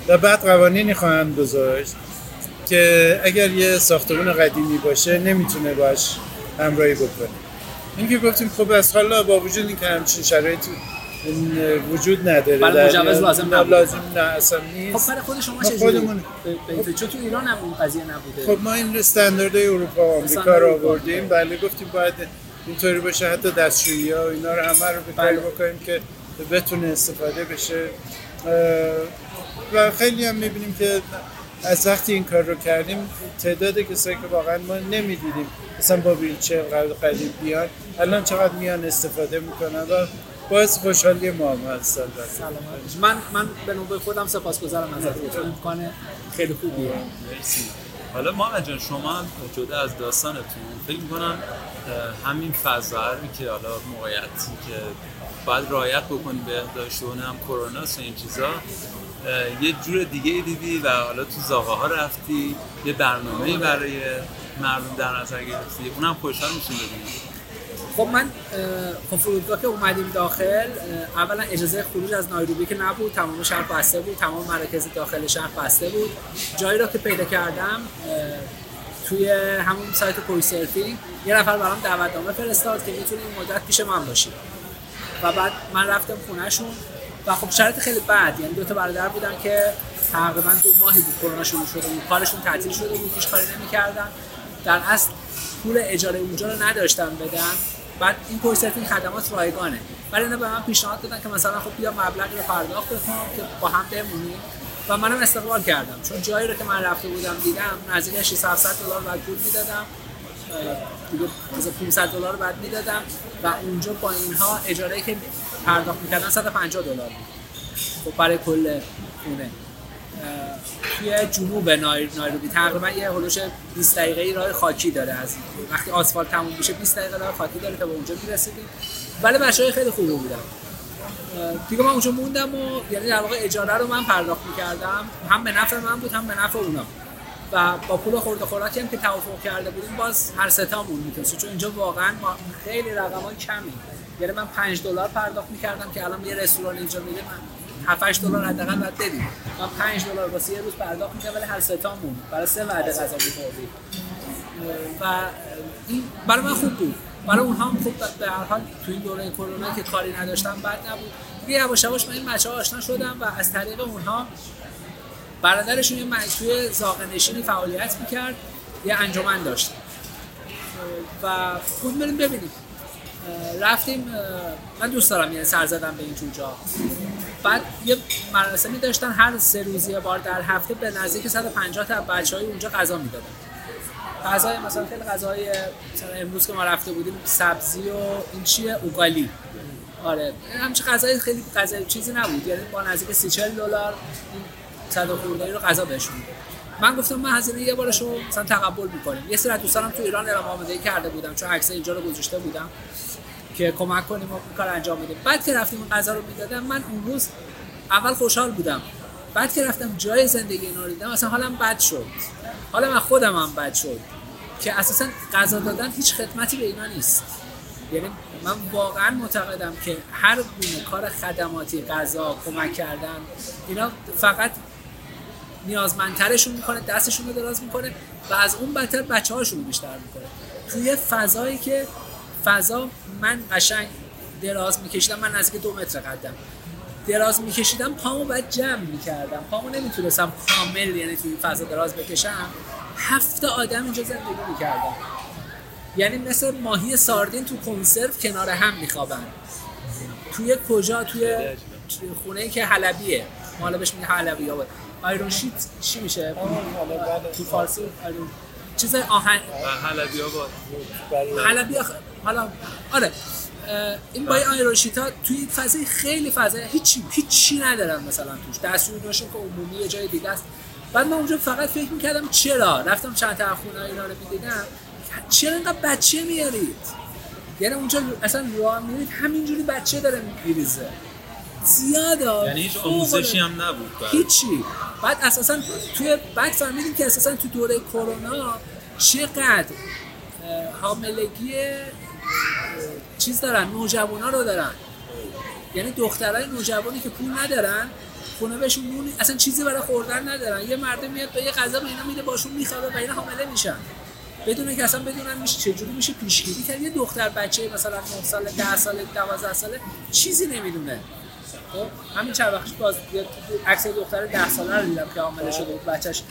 و بعد قوانینی خواهند گذاشت که اگر یه ساختمون قدیمی باشه نمی‌تونه باش همراهی بکنه. این که گفتیم خب از حالا با وجود اینکه همچین شرایطی وجود نداره برای مجوز لازم نبود. لازم نه اصلا نیست خب برای خود شما ما چه خودمون- چون تو ایران هم این قضیه نبوده خب ما این استانداردهای اروپا و آمریکا رو. آوردیم بله گفتیم باید اینطوری باشه حتی دستشویی ها و اینا رو همه رو به کاری بله. بکنیم که بتونه استفاده بشه و خیلی هم می‌بینیم که از وقتی این کار رو کردیم تعداد کسایی که واقعا ما نمی‌دیدیم مثلا با ویلچر قدیم بیان الان چقدر میان استفاده می‌کنن و باعث خوشحالی ما هم هست. من من به نوبه خودم سپاسگزارم ازتون چون امکان خیلی خوبیه. مرسی. حالا ما جان شما جدا از داستانتون فکر می‌کنم همین فضایی که حالا موقعیتی که باید رعایت بکنی به داشته هم کرونا و این چیزا یه جور دیگه ای دیدی و حالا تو زاغه ها رفتی یه برنامه برای مردم در نظر گرفتی. اونم خوشحال میشین ببینیم. خب من خب فرودگاه که اومدیم داخل اولا اجازه خروج از نایروبی که نبود تمام شهر بسته بود تمام مراکز داخل شهر بسته بود. جایی رو که پیدا کردم توی همون سایت کوی سرفینگ یه نفر برام دعوتنامه فرستاد که می‌تونی این مدت پیش من باشی و بعد من رفتم خونهشون. و خب شرایط خیلی بد یعنی دو تا برادر بودن که تقریبا دو ماهی بود کرونا شروع شده بود کارشون تعطیل شده بود هیچ کاری نمی‌کردن. در اصل پول اجاره اونجا رو نداشتن بدن بعد این کویسرفینگ خدمات رایگانه. ولی اینا به من پیشنهاد دادن که مثلا خب بیا مبلغی رو پرداخت بکنم که با هم بمونیم. و منم استقبال کردم. چون جایی رو که من رفته بودم دیدم نزدیک 600 دلار بعد پول می‌دادم. از 500 دلار بعد می‌دادم. و اونجا با اینها اجاره که پرداخت می‌کردن 150 دلار بود. خب برای کل خونه. توی جنوب نایر نایروبی. تقریبا یه هلوش 20 دقیقه راه خاکی داره از وقتی آسفالت تموم میشه 20 دقیقه راه خاکی داره تا به اونجا می‌رسیدیم. ولی بچه‌های خیلی خوبی بودن. اه، دیگه من اونجا موندم و یعنی در واقع اجاره رو من پرداخت می‌کردم. هم به نفع من بود هم به نفع اونا. و با پول خورده خوراکی هم که توافق کرده بودیم باز هر ستامون می‌تونست چون اینجا واقعا خیلی رقم های کمی. یعنی من 5 دلار پرداخت می‌کردم که الان یه رستوران اینجا میره من 7 8 دلار حداقل باید بدیم من 5 دلار واسه یه روز پرداخت می‌کردم ولی هر ستامون برای سه وعده غذا می‌خوردیم و این برای من خوب بود. برای اونها هم خوب به هر حال تو این دوره کرونا که کاری نداشتم بد نبود. دیگه یواش یواش من این بچه ها آشنا شدم و از طریق اونها برادرشون یه توی زاغ نشینی فعالیت می‌کرد یه انجمن داشت و خود بریم ببینیم. رفتیم من دوست دارم یه سر زدم به این جور جا. بعد یه مراسمی داشتن هر سه روزی یه بار در هفته به نزدیک 150 تا بچه های اونجا غذا می‌دادن. غذای مثلا خیلی غذای مثلا امروز که ما رفته بودیم سبزی و این چیه؟ اوگالی. آره. همچه غذای خیلی غذای چیزی نبود. یعنی با نزدیک 30 40 دلار این صد خورده رو غذا بهشون. من گفتم من هزینه یه بارش رو مثلا تقبل می‌کنیم. یه سری از دوستانم تو ایران اعلام آمادگی کرده بودم چون عکس اینجا رو گذاشته بودم. که کمک کنیم و کار انجام بدیم. بعد که رفتیم غذا رو می‌دادم من اون روز اول خوشحال بودم. بعد که رفتم جای زندگی اینا رو دیدم اصلا حالم بد شد. حالا من خودم هم بد شد. که اساسا غذا دادن هیچ خدمتی به اینا نیست. یعنی من واقعا معتقدم که هر گونه کار خدماتی غذا کمک کردن اینا فقط نیازمندترشون می‌کنه دستشون رو دراز می‌کنه و از اون بدتر بچه هاشون بیشتر می‌کنه. توی فضایی که فضا من قشنگ دراز میکشیدم من نزدیک دو متر قدم. دراز میکشیدم پامو باید جمع می‌کردم. پامو نمی‌تونستم کامل یعنی توی فضا دراز بکشم. هفت آدم اینجا زندگی می‌کردم. یعنی مثل ماهی ساردین تو کنسرو کنار هم میخوابن توی کجا؟ توی خونه ای که حلبیه. ما حالا بهش میگه حلبی آباد آیرون شیت. چی میشه؟ تو فارسی آیرون چیز آهن حلبی آباد. حلبی آخ... حالا آره این با این آیرون شیت ها توی فضای خیلی فضای هیچی هیچی ندارن مثلا توش. دستشویی که عمومی یه جای دیگه است. بعد من اونجا فقط فکر می‌کردم چرا؟ رفتم چند تا خونه اینا رو می‌دیدم. چرا اینقدر بچه میارید؟ یعنی اونجا اصلا راه میرید همینجوری بچه داره میریزه. زیاده. یعنی هیچ آموزشی. هم نبود. هیچی. بعد اساسا توی بعد فهمیدیم که اساسا تو دوره کرونا چقدر حاملگی چیز دارن نوجوانا رو دارن. یعنی دخترای نوجوانی که پول ندارن خونه بهشون نون اصلا چیزی برای خوردن ندارن. یه مرد میاد به یه غذا به اینا میده باشون میخوابه و اینا حامله میشن. بدون اینکه اصلا بدونن میشه چجوری میشه پیشگیری کرد. یه دختر بچه مثلا 9 ساله 10 ساله 12 ساله چیزی نمی‌دونه. خب همین چند وقتش باز عکس دختر 10 ساله رو دیدم که حامله شده بود بچه‌ش.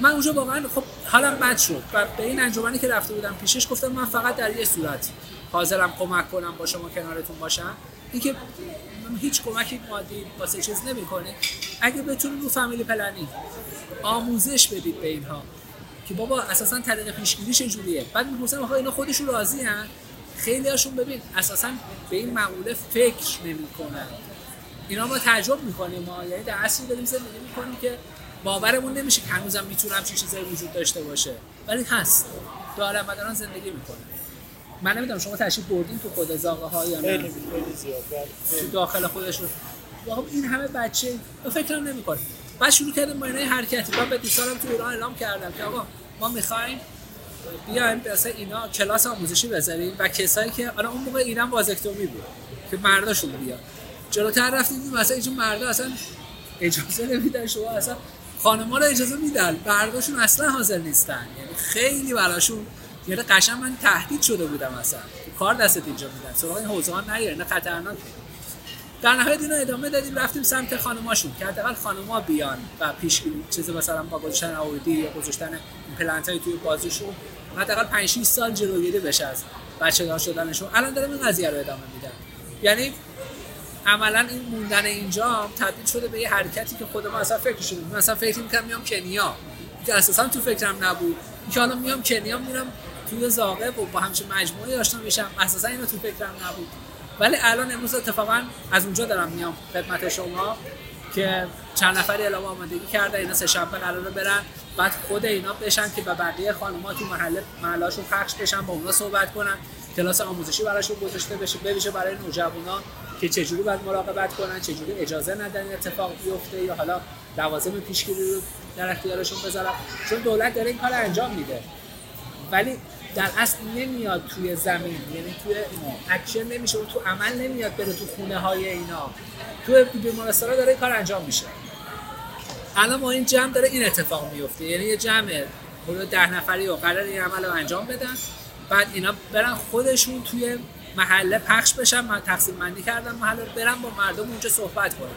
من اونجا واقعا خب حالم بد شد و به این انجمنی که رفته بودم پیشش گفتم من فقط در یه صورت حاضرم کمک کنم با شما کنارتون باشم. اینکه هیچ کمکی مادی واسه چیز نمی‌کنه. اگه بتونید رو فامیلی پلنینگ آموزش بدید به اینها که بابا اساسا طریق پیشگیری چجوریه بعد می‌پرسم آقا اینا خودشون راضی ان خیلی هاشون ببین اساسا به این مقوله فکر نمی‌کنن. اینا ما تعجب می‌کنیم ما. یعنی در اصلی داریم زندگی می‌کنیم که باورمون نمیشه که هنوزم می‌تونم چه چیزایی وجود داشته باشه. ولی هست. دارن و دارن زندگی می‌کنن. من نمی‌دونم شما تشریف بردین تو خود زاغه ها یا نه؟ خیلی خیلی زیاد. بله. تو داخل خودشون. خب این همه بچه فکرم نمی‌کنه بعد شروع کردم با اینا یه حرکتی. بعد به دوستانم تو ایران اعلام کردم که آقا ما می‌خوایم بیایم مثلا اینا کلاس آموزشی بذاریم و کسایی که حالا اون موقع ایران وازکتومی بود که مرداشون بیاد. جلوتر رفتیم مثلا اینجا مردا اصلا اجازه نمیدن شما اصلا خانم‌ها رو اجازه میدن. مرداشون اصلا حاضر نیستن. یعنی خیلی براشون یعنی قشنگ من تهدید شده بودم اصلا. کار دستت اینجا میدن. سراغ این حوزه ها نیاره نه خطرناکه در نهایت اینو ادامه دادیم رفتیم سمت خانماشون که حداقل خانما بیان و پیش چیز مثلا با گذاشتن آوردی یا گذاشتن پلنت های توی بازیشون حداقل 5 6 سال جلوگیری بشه از بچه دار شدنشون. الان دارم این قضیه رو ادامه میدم. یعنی عملا این موندن اینجا تبدیل شده به یه حرکتی که خود ما اصلا فکر شده مثلا فکر می‌کنم میام کنیا. که اساسا تو فکرم نبود. که حالا میام کنیا میرم توی زاغه و با همچین مجموعه آشنا میشم اساسا اینو تو فکرم نبود. ولی الان امروز اتفاقا از اونجا دارم میام خدمت شما که چند نفری اعلام آمادگی کرده اینا سه شنبه قراره برن. بعد خود اینا بشن که به بقیه خانم‌ها تو محله محلهاشون پخش بشن با اونا صحبت کنن. کلاس آموزشی براشون گذاشته بشه ببیشه برای نوجوانا که چجوری باید مراقبت کنن چجوری اجازه ندن اتفاق بیفته یا حالا لوازم پیشگیری رو در اختیارشون بذارن. چون دولت داره این کار انجام میده. ولی در اصل نمیاد توی زمین یعنی توی اکشن نمیشه و تو عمل نمیاد بره تو خونه های اینا. توی بیمارستان داره کار انجام میشه. الان ما این جمع داره این اتفاق میفته. یعنی یه جمع حدود ده نفری و قرار این عمل رو انجام بدن. بعد اینا برن خودشون توی محله پخش بشن من تقسیم بندی کردم محله برن با مردم اونجا صحبت کنن.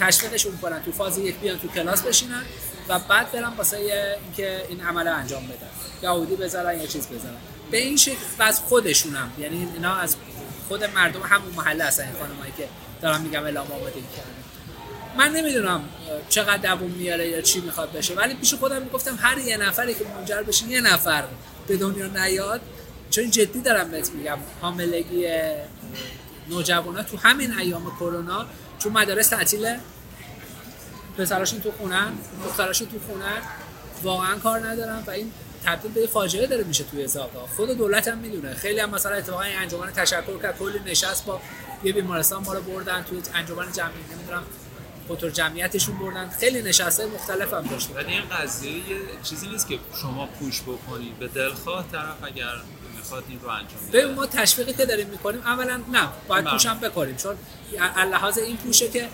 تشویقشون کنن تو فاز یک بیان تو کلاس بشینن و بعد برن واسه اینکه این عمل انجام بدن. یهودی بذارن یه چیز بذارن. به این شکل از خودشونم یعنی اینا از خود مردم همون محله هستن این خانمایی که دارم میگم اعلام آماده کردن من نمی‌دونم چقدر دووم میاره یا چی می‌خواد بشه ولی پیش خودم می‌گفتم هر یه نفری که منجر بشه یه نفر به دنیا نیاد چون جدی دارم بهت میگم حاملگی نوجوانا تو همین ایام کرونا چون مدارس تعطیله پسراشون تو خونن دختراشون تو خونن واقعا کار ندارم و این تبدیل به فاجعه داره میشه توی زاگا خود دولت هم می‌دونه. خیلی هم مثلا اتفاقا انجمن تشکر کرد کلی نشست با یه بیمارستان ما رو بردن توی انجمن جمعی نمی‌دونم خطور جمعیتشون بردن. خیلی نشسته مختلف هم داشت ولی این قضیه یه چیزی نیست که شما پوش بکنید. به دلخواه طرف اگر می‌خواد این رو انجام بده ما تشویقی که داریم می‌کنیم اولا نه باید پوش هم بکنیم چون لحاظ این پوشه که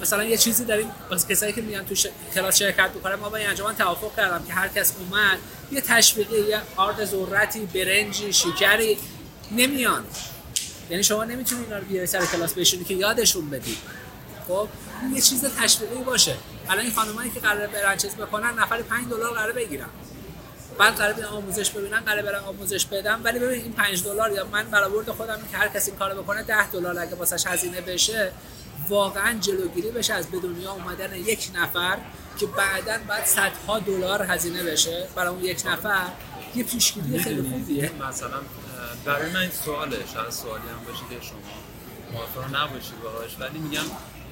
مثلا یه چیزی داریم واسه کسایی که میان تو ش... کلاس شرکت بکنن ما با این انجمن توافق کردم که هر کس اومد یه تشویقی یه آرد ذرتی برنجی شکری نمیان. یعنی شما نمی‌تونی اینا رو بیاری سر کلاس بشونی که یادشون بدی. خب یه چیز تشویقی باشه. الان این خانمایی که قراره برن چیز بکنن نفر 5 دلار قراره بگیرن. بعد قراره آموزش ببینن قراره برن آموزش بدم ولی ببین این 5 دلار یا من برآورد خودم که هر کسی این کارو بکنه 10 دلار اگه واسش هزینه بشه واقعا جلوگیری بشه از به دنیا اومدن یک نفر که بعدا بعد صدها دلار هزینه بشه برای اون یک نفر یه پیشگیری خیلی خوبیه. مثلا برای من سواله شاید سوالی هم باشه که شما موافق نباشید باهاش ولی میگم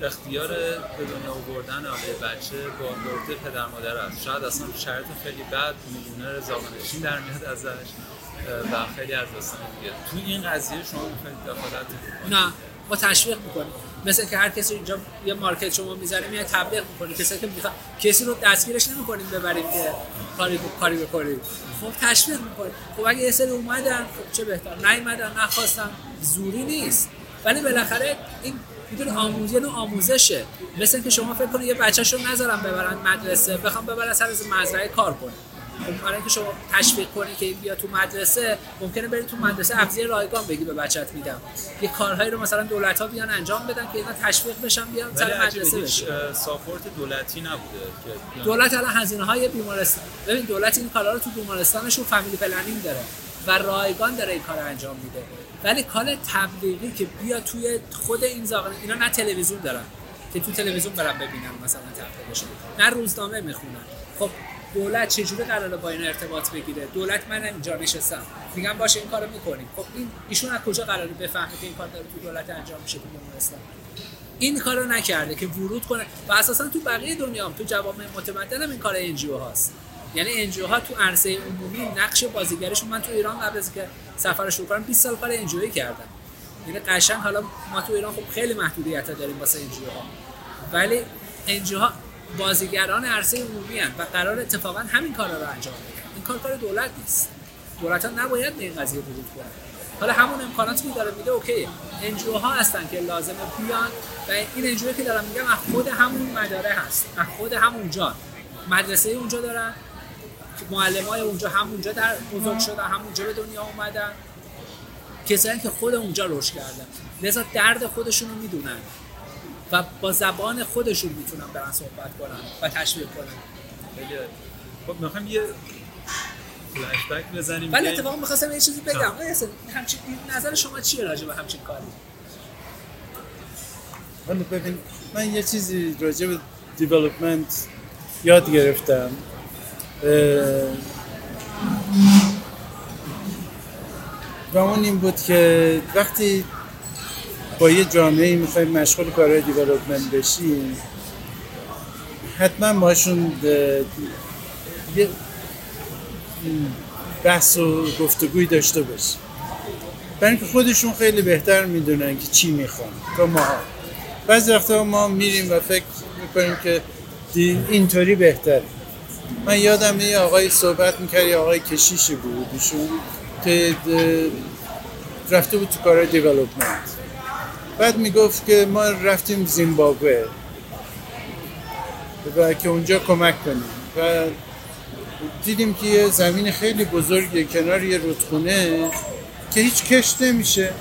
اختیار به دنیا آوردن آقای بچه با مرده پدر مادر است. شاید اصلا شرط خیلی بد میلیونر زامنشین در میاد ازش و خیلی از داستان دیگه. تو این قضیه شما می‌خواید دخالت نه ما تشویق می‌کنیم. مثل که هر کسی اینجا یه مارکت شما می‌ذاره میاد تبلیغ می‌کنه کسی که می‌خواد کسی رو دستگیرش نمی‌کنیم ببریم که کاری کاری بکنیم. خب تشویق می‌کنیم. خب اگه یه سری اومدن خب چه بهتر. نیومدن نخواستن زوری نیست. ولی بالاخره این میدون آموزش و آموزشه. مثل که شما فکر کنید یه بچه‌شو نذارم ببرن مدرسه بخوام ببرن سر از مزرعه کار کنه خب برای اینکه شما تشویق کنی که بیا تو مدرسه ممکنه بری تو مدرسه ابزی رایگان بگی به بچت میدم یه کارهایی رو مثلا دولت ها بیان انجام بدن که اینا تشویق بشن بیان سر مدرسه بشه support دولتی نبوده که دولت الان هزینه های بیمارستان ببین دولت این کارا رو تو بیمارستانشون family planning داره و رایگان داره این کار انجام میده. ولی کار تبلیغی که بیا توی خود این زاغه‌ان اینا نه تلویزیون دارن که تو تلویزیون برن ببینن مثلا تبلیغشون نه روزنامه می‌خونن. خب دولت چجوری قراره با این ارتباط بگیره؟ دولت من اینجا نشستم. میگم باشه این کارو می‌کنیم. خب این ایشون از کجا قراره بفهمه که این کار داره تو دولت انجام میشه تو بیمارستان این کارو نکرده که ورود کنه. و اساسا تو بقیه دنیا هم تو جوامع متمدن هم این کار NGO هاست. یعنی NGO ها تو عرصه عمومی نقش بازیگریشون من تو ایران قبل از که سفر شروع کنم 20 سال کار NGO ی کردم. یعنی قشنگ حالا ما تو ایران خب خیلی محدودیت داریم واسه NGO ها ولی NGO ها بازیگران عرصه عمومی هستند و قرار اتفاقا همین کارا رو انجام بدن. این کار کار دولت نیست. دولت ها نباید به این قضیه ورود کنن. حالا همون امکاناتی که داره میده okay. NGO ها هستن که لازمه بیان و این NGO که دارم میگم از خود همون Mathare هست. از خود همون جا. مدرسه اونجا دارن. معلم های اونجا همونجا در بزرگ شدن همونجا به دنیا اومدن. کسایی که خود اونجا رشد کردن. لذا درد خودشون رو می‌دونن و با زبان خودشون می‌تونن برن صحبت کنن و تشویق کنن. خب می‌خوام یه فلش بک بزنیم ولی اتفاقا می‌خواستم یه چیزی بگم. همچین نظر شما چیه راجع به همچین کاری؟ حالا ببین من یه چیزی راجع به دیولپمنت یاد گرفتم. و اون این بود که وقتی با یه جامعه می‌خوایم مشغول کارهای دیولوپمنت بشیم حتما باشون یه بحث و گفتگوی داشته باشیم. برای اینکه خودشون خیلی بهتر می‌دونن که چی می‌خوان تا ماها. بعضی وقتا ما میریم و فکر می‌کنیم که اینطوری بهتره. من یادم یه آقای صحبت می‌کرد یه آقای کشیشی بود ایشون که رفته بود تو کار دیولوپمنت بعد می‌گفت که ما رفتیم زیمبابوه و که اونجا کمک کنیم. و دیدیم که یه زمین خیلی بزرگه کنار یه رودخونه که هیچ کشت نمیشه.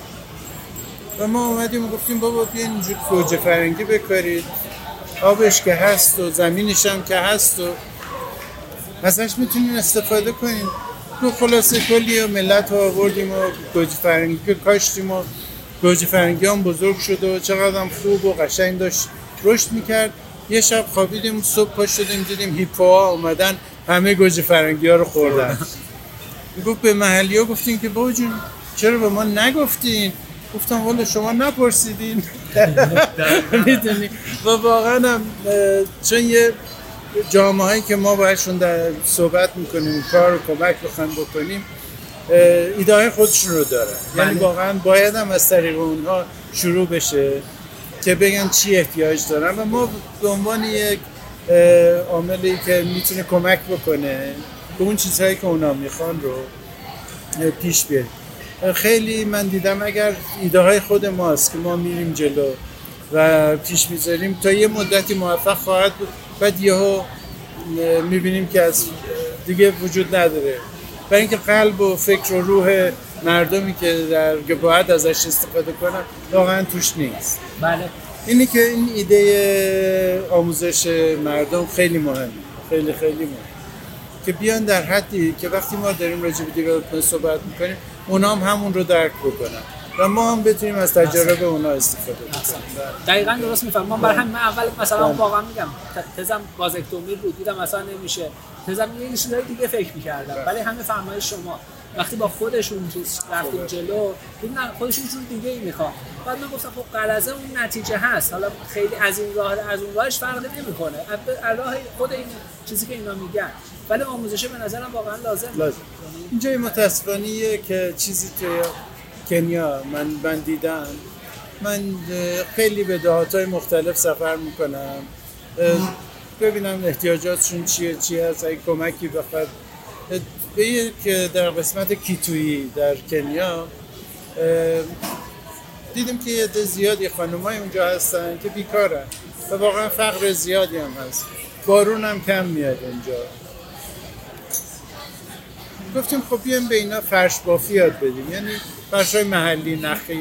و ما اومدیم و گفتیم بابا بیاین اینجور گوجه فرنگی بکارید. آبش که هست و زمینش هم که هست و ازش می‌تونیم استفاده کنیم. تو خلاصه کلی و ملت رو آوردیم و گوجه فرنگی که کاشتیم و گوجه فرنگی هم بزرگ شد و چقدر هم خوب و قشنگ داشت. رشد می‌کرد. یه شب خوابیدیم صبح پا شدیم دیدیم هیپوها اومدن همه گوجه فرنگی ها رو خوردن. گفت به محلی ها گفتیم که بابا جون چرا به ما نگفتین؟ گفتم والا شما نپرسیدین. [LAUGHS] می‌دونی. و واقعا هم چون یه جامعه هایی که ما باشون در صحبت می‌کنیم کار رو کمک بخوایم بکنیم ایده های خودشون رو دارن یعنی بله. واقعا باید هم از طریق اونها شروع بشه که بگن چی احتیاج دارن. و ما به عنوان یک عاملی که می‌تونه کمک بکنه به اون چیزهایی که اونا می‌خوان رو پیش بیاریم. خیلی من دیدم اگر ایده های خود ماست که ما میریم جلو و پیش می‌ذاریم تا یه مدتی موفق خواهد بود. بعد یهو می‌بینیم که از دیگه وجود نداره. برای اینکه قلب و فکر و روح مردمی که در باید ازش استفاده کنن واقعا توش نیست. بله. اینی که این ایده آموزش مردم خیلی مهمه. خیلی خیلی مهمه. که بیان در حدی که وقتی ما داریم راجع به دیولپمنت صحبت می‌کنیم اونا هم همون رو درک بکنن. و ما هم بتونیم از تجارب اونا استفاده بکنیم دقیقا درست می‌فهمم. من برای همین من اول مثلا واقعا میگم تزم بازکتومی بود دیدم مثلا نمیشه. تزم یه چیزای دیگه فکر می‌کردم. ولی همه فهمای شما. وقتی با خودشون چیز رفتیم جلو دیدن خودشون چیز دیگه ای می‌خوان. بعد من گفتم خب قرضه اون نتیجه هست. حالا خیلی از این راه از اون راهش فرق نمی‌کنه. راه خود این چیزی که اینا میگن. ولی آموزش به نظرم واقعا لازم. لازم. اینجا متاسفانه که چیزی توی کنیا من من دیدم. من خیلی به دهات مختلف سفر می‌کنم. ببینم احتیاجاتشون چیه چی هست اگه کمکی بخواد. به یک در قسمت کیتویی در کنیا اه، دیدیم که یه زیادی خانمای اونجا هستن که بیکارن و واقعا فقر زیادی هم هست. بارون هم کم میاد اونجا. گفتیم خب بیایم به اینا فرش بافی یاد بدیم. یعنی فرش های محلی نخی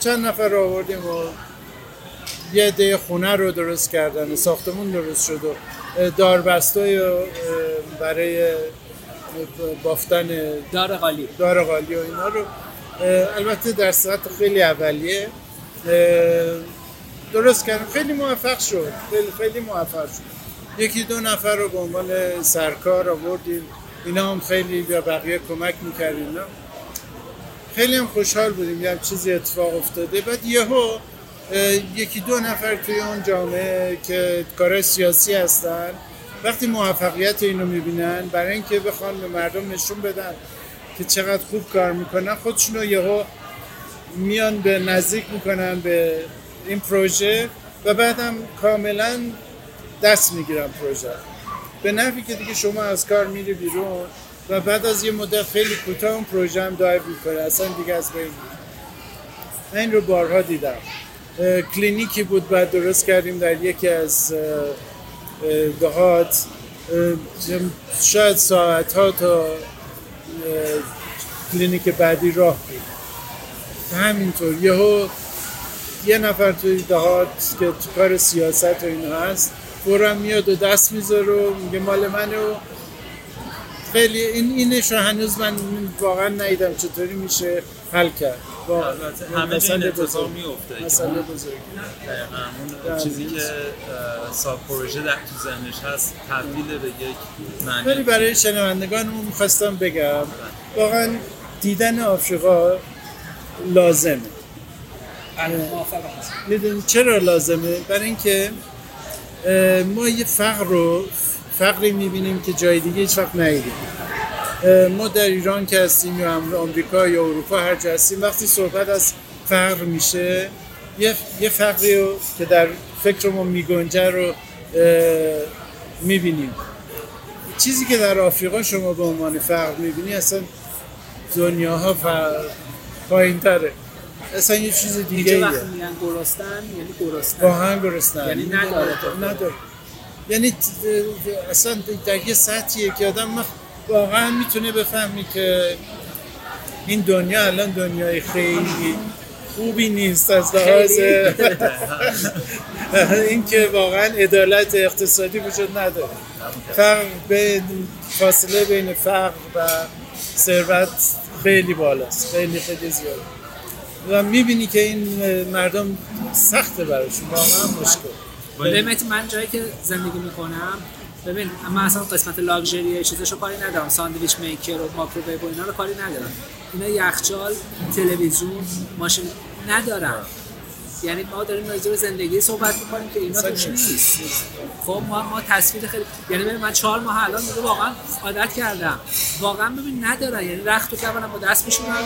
چند نفر رو آوردیم و یه عده خونه رو درست کردن ساختمون درست شد و داربستای برای بافتن دار قالی دار قالی و اینا رو. البته در سطح خیلی اولیه. درست کردم خیلی موفق شد. خیلی خیلی موفق شد. یکی دو نفر رو به عنوان سرکار آوردیم. اینا هم خیلی به بقیه کمک می‌کردیم خیلی هم خوشحال بودیم یه چیزی اتفاق افتاده. بعد یهو یکی دو نفر توی اون جامعه که کار سیاسی هستن وقتی موفقیت اینو می‌بینن برای اینکه بخوان به مردم نشون بدن که چقدر خوب کار می‌کنن خودشون رو یهو میان به نزدیک می‌کنن به این پروژه و بعدم کاملا دست می‌گیرن پروژه به نحوی که دیگه شما از کار میری بیرون و بعد از یه مدت خیلی کوتاه اون پروژه هم die می‌کنه. اصلا دیگه از بین. من این رو بارها دیدم. کلینیکی بود بعد درست کردیم در یکی از دهات. شاید ساعت ها تا کلینیک بعدی راه بود. همینطور. یهو یه نفر توی دهات که تو کار سیاست و اینا هست فورا میاد و دست می‌ذاره و میگه مال منه و خیلی این اینش رو هنوز من واقعا ندیدم چطوری میشه حل کرد. همه این اتفاق. میفته که مسئله اون- بزرگ. دقیقاً اون چیزی که اه، ساب پروژه در تو ذهنش هست تبدیل به یک ولی معنی برای شنوندگانمون می‌خواستم بگم واقعا دیدن آفریقا لازمه. بله،. می‌دونی چرا لازمه؟ برای اینکه ما یه فقر رو فقری می‌بینیم که جای دیگه هیچ وقت ندیدیم اه، ما در ایران که هستیم یا آمریکا یا اروپا هر جا هستیم وقتی صحبت از فقر میشه یه, فقری رو که در فکر ما میگنجه رو می‌بینیم. چیزی که در آفریقا شما به عنوان فقر می‌بینی اصلا دنیاها پایین تره اصلا یه چیز دیگه ایه. وقتی میگن گرستن یعنی گرستن. واقعا گرسنه یعنی نداره. نداره. یعنی اصلا در یه سطحیه که آدم واقعا می‌تونه بفهمی که این دنیا الان دنیای خیلی خوبی نیست از لحاظ [LAUGHS] این که واقعا عدالت اقتصادی وجود نداره. فرق بین فاصله بین فقر و ثروت خیلی بالاست. خیلی خیلی زیاده و می‌بینی که این مردم سخته براشون. واقعا مشکل. ببین مهدی، من جایی که زندگی می‌کنم ببین من اصلا قسمت لاکچری چیزاشو کاری ندارم. ساندویچ میکر و ماکروویو و اینا رو کاری ندارم. اینا یخچال تلویزیون ماشین ندارم. یعنی ما داریم راجع به زندگی صحبت می‌کنیم که اینا توش نیست. خب ما ما تصویر خیلی یعنی من چهار ماه الان دیگه واقعا عادت کردم. واقعا ببین ندارن. یعنی رخت و کبرم با دست میشونن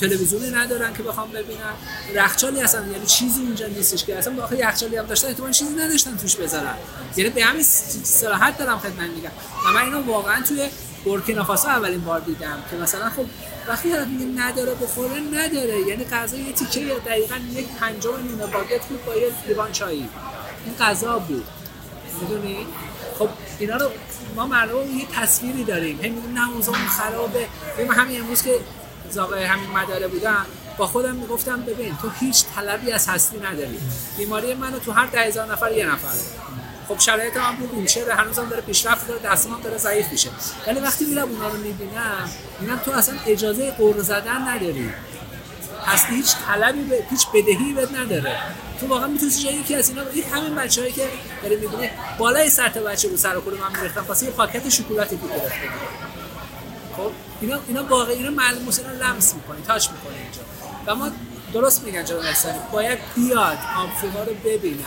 تلویزیونی ندارن که بخوام ببینم یخچالی اصلا یعنی چیزی اونجا نیستش که اصلا واقعا یخچالی هم داشتن احتمال چیزی نداشتن توش بذارن. یعنی به همین صراحت دارم خدمت میگم. و من اینو واقعا توی بورکینافاسو اولین بار دیدم که مثلا خب وقتی طرف میگه نداره بخوره نداره. یعنی غذا یه تیکه یا دقیقا یک پنجم نیمه باگت بود با یه لیوان چایی. این غذا بود. می‌دونی؟ خب اینا رو ما مردم یه تصویری داریم. هم میگیم نه اوضاعمون خرابه. ببین همین امروز که زاغه همین مداره بودم با خودم می‌گفتم ببین تو هیچ طلبی از هستی نداری. بیماری منو تو هر ده هزار نفر یه نفر. خب شرایط هم بود ویلچر هنوزم داره پیشرفت داره دستم داره ضعیف میشه. ولی وقتی میرم اونا رو می‌بینم می‌بینم تو اصلا اجازه قور زدن نداری. هستی هیچ طلبی به هیچ بدهی بهت نداره. تو واقعا می‌تونی جای یکی از اینا این همین بچه‌هایی که داری می‌بینی بالای سطح بچه رو سر و من میریختم واسه یه پاکت شکلاتی که گرفته. خب اینا اینا واقعا اینا معلوم اینا لمس می‌کنی تاچ می‌کنی اینجا. و ما درست میگن جناب احسانی باید بیاد آفریقا رو ببینم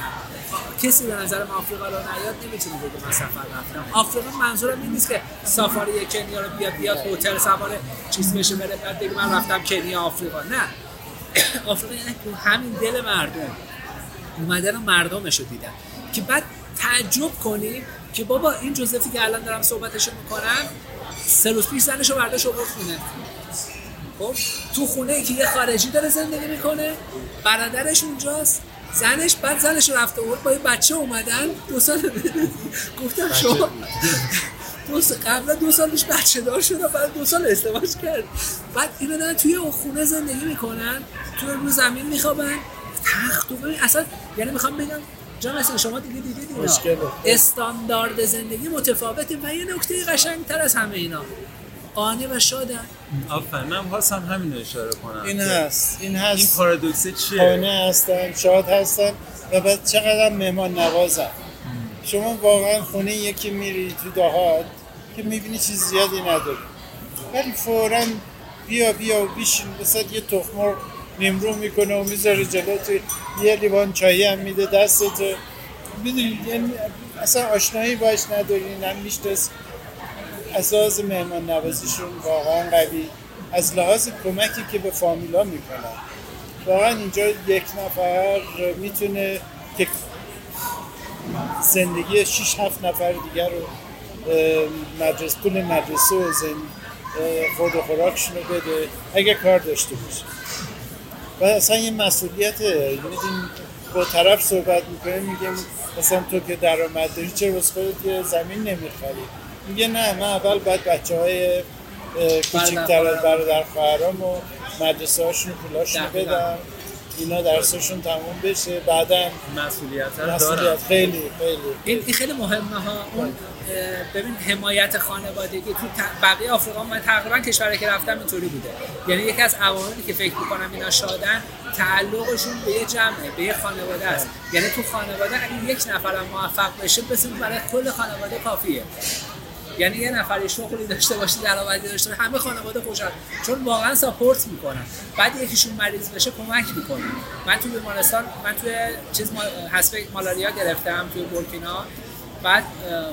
کسی به نظر من آفریقا رو نیاد نمی‌تونه بگه من سفر رفتم آفریقا منظورم این نیست که سافاری کنیا رو بیاد بیاد هتل سوار چیز بشه بره بعد بگه من رفتم کنیا آفریقا. نه. [COUGHS] آفریقا یعنی همین دل مردم. اومدن مردمش رو دیدن. که بعد تعجب کنی که بابا این جوزفی که الان دارم صحبتش می‌کنم سه روز پیش زنش رو برداشت خونه خب تو خونه ای که یه خارجی داره زندگی می‌کنه برادرش اونجاست زنش بعد زنش رفته بود با یه بچه اومدن دو سال [LAUGHS] گفتم شما [LAUGHS] دو سال قبلا دو سال پیش بچه دار شدن بعد دو سال ازدواج کرد. بعد اینا دارن توی اون خونه زندگی می‌کنن توی رو زمین میخوابن تخت و اصلا یعنی می‌خوام بگم جان اصلا شما دیگه دیدید اینا. استاندارد زندگی متفاوته و یه نکته قشنگتر از همه اینا. قانع و شادن آفرین من خواستم همین رو اشاره کنم این هست این این هست پارادوکسه چیه؟ خانه هستن شاد هستن و بعد چقدر هم مهمان نوازن. شما واقعا خونه یکی میری تو دهات که می‌بینی چیز زیادی نداری. ولی فورا بیا بیا و بیشین بسید یه تخمر نیمرو می‌کنه و می‌ذاره جلو تو یه لیوان چایی هم میده دستت می‌دونی یعنی اصلا آشنایی باش نداری نه میشناس لحاظ مهمان نوازیشون واقعا قوی از لحاظ کمکی که به فامیلا می‌کنن. واقعا اینجا یک نفر می‌تونه که زندگی 6 7 نفر دیگر رو مدرسه پول مدرسه و زن اه، خورد و خوراکشون رو بده اگه کار داشته باشه. و اصلا یه مسئولیته. میدین با طرف صحبت می‌کنیم میگیم مثلا تو که درآمد داری چرا واسه خودت زمین نمی‌خری؟ میگه نه من اول باید بچه های کوچیکتر از برادر خواهرام و مدرسه هاشون پولاشون. بدم اینا درسشون تموم بشه. بعدا مسئولیت. مسئولیت خیلی خیلی. این خیلی مهمه ها. اون ببین حمایت خانوادگی تو بقیه آفریقا من تقریبا کشوری که رفتم اینطوری بوده. یعنی یکی از عواملی که فکر می‌کنم اینا شادن تعلقشون به یه جمعه به یه خانواده است. یعنی تو خانواده اگه یک نفرم موفق بشه بسید برای کل خانواده کافیه. یعنی یه نفر شغلی داشته باشه درآمدی داشته باشه همه خانواده خوشحال. چون واقعا ساپورت می‌کنن. بعد یکیشون مریض بشه کمک می‌کنه. من تو بیمارستان من توی چیز ما- حسب مالاریا گرفتم توی بورکینا. بعد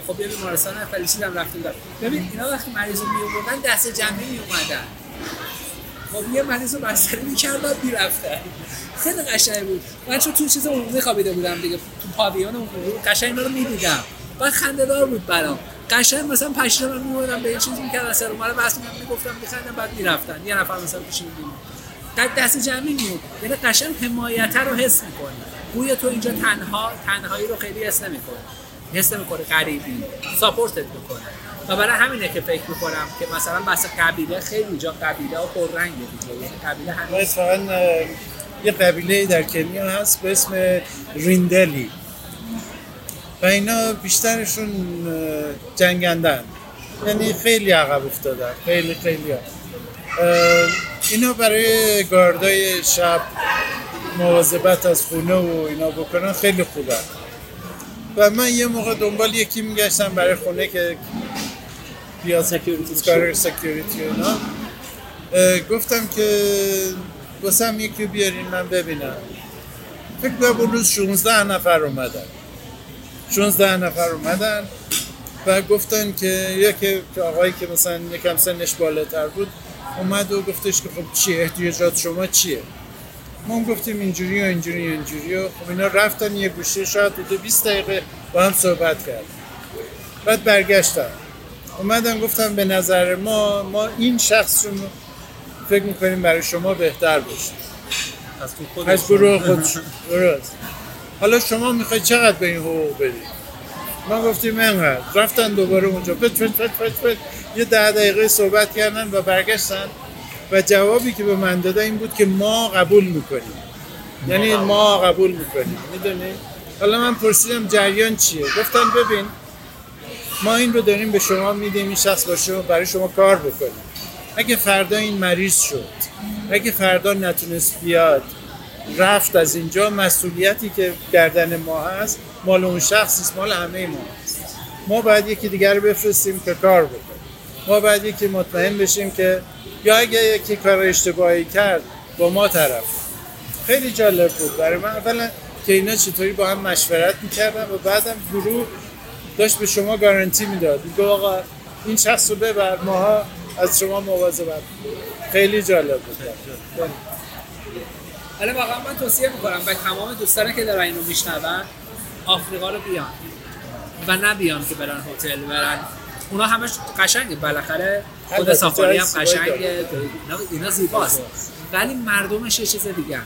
خب یه بیمارستان فلیسید هم رفته بودم. ببین اینا وقتی مریض رو میوردن دست جمعی میومدن خب یه مریض رو بستری می‌کردن می‌رفتن. خیلی قشنگ بود. من چون تو چیز عمومی خوابیده بودم دیگه. تو پاویون عمومی قشنگ اینا رو می‌دیدم. بعد خنده دار بود برام. قشنگ مثلا پشت من میوردم به یه چیز می‌کردن سر اومده بس می‌گفتم میخندم بعد می‌رفتن. یه نفر مثلا پیش در دست جمعی میاد یعنی قشنگ حمایت رو حس می‌کنی. گویا تو اینجا تنها تنهایی رو خیلی حس نمی‌کنی. حس نمی‌کنه غریبی. ساپورتت می‌کنه و برای همینه که فکر می‌کنم که مثلا بحث قبیله خیلی جا قبیله ها پررنگه دیگه. یعنی قبیله اه، یه قبیله در کنیا هست به اسم ریندلی و اینا بیشترشون جنگندن یعنی خیلی عقب افتادن. خیلی خیلی ها. اینا برای گاردای شب مواظبت از خونه و اینا بکنن خیلی خوبه. و من یه موقع دنبال یکی میگشتم برای خونه که کار سکیوریتی و اینا. گفتم که واسه هم یکی بیارین من ببینم. فکر کنم اون روز 16 نفر اومدن. 16 نفر اومدن و گفتن که یکی آقایی که مثلا یکم سنش بالاتر بود اومد و گفتش که خب چیه؟ احتیاجات شما چیه؟ ما هم گفتیم اینجوری و اینجوری و اینجوری و خب اینا رفتن یه گوشه شاید حدود 20 دقیقه با هم صحبت کردن. بعد برگشتن. اومدن گفتم به نظر ما ما این شخص رو فکر می‌کنیم برای شما بهتر باشه. از گروه خودش. درست حالا شما می‌خواید چقدر به این حقوق بدید ما گفتیم اینقدر رفتن دوباره اونجا. پت پت پت پت پت. یه ده دقیقه صحبت کردن و برگشتن. و جوابی که به من داده این بود که ما قبول می‌کنیم. یعنی ما قبول. می‌کنیم. می‌دونی؟ حالا من پرسیدم جریان چیه؟ گفتن ببین ما این رو داریم به شما میدیم این شخص با شما برای شما کار بکنیم اگه فردا این مریض شد اگه فردا نتونست بیاد رفت از اینجا مسئولیتی که گردن ما هست مال اون شخص نیست مال همه ما هست. ما باید یکی دیگر رو بفرستیم که کار بکنه. ما باید یکی مطمئن بشیم که یا اگه یکی کار اشتباهی کرد با ما طرف. خیلی جالب بود. برای من اولا که اینا چطوری با هم مشورت می‌کردن و بعدم گروه داشت به شما گارانتی می‌داد. میگه آقا این شخص رو ببر ماها از شما مواظبت. خیلی جالب بود. حالا واقعا من توصیه می‌کنم به تمام دوستانی که دارن اینو میشنون آفریقا رو بیان و نه بیان که برن هتل برن. اونا همش قشنگه بالاخره خود سافاری هم قشنگه. اینا, زیباست. ولی مردمش یه چیز دیگه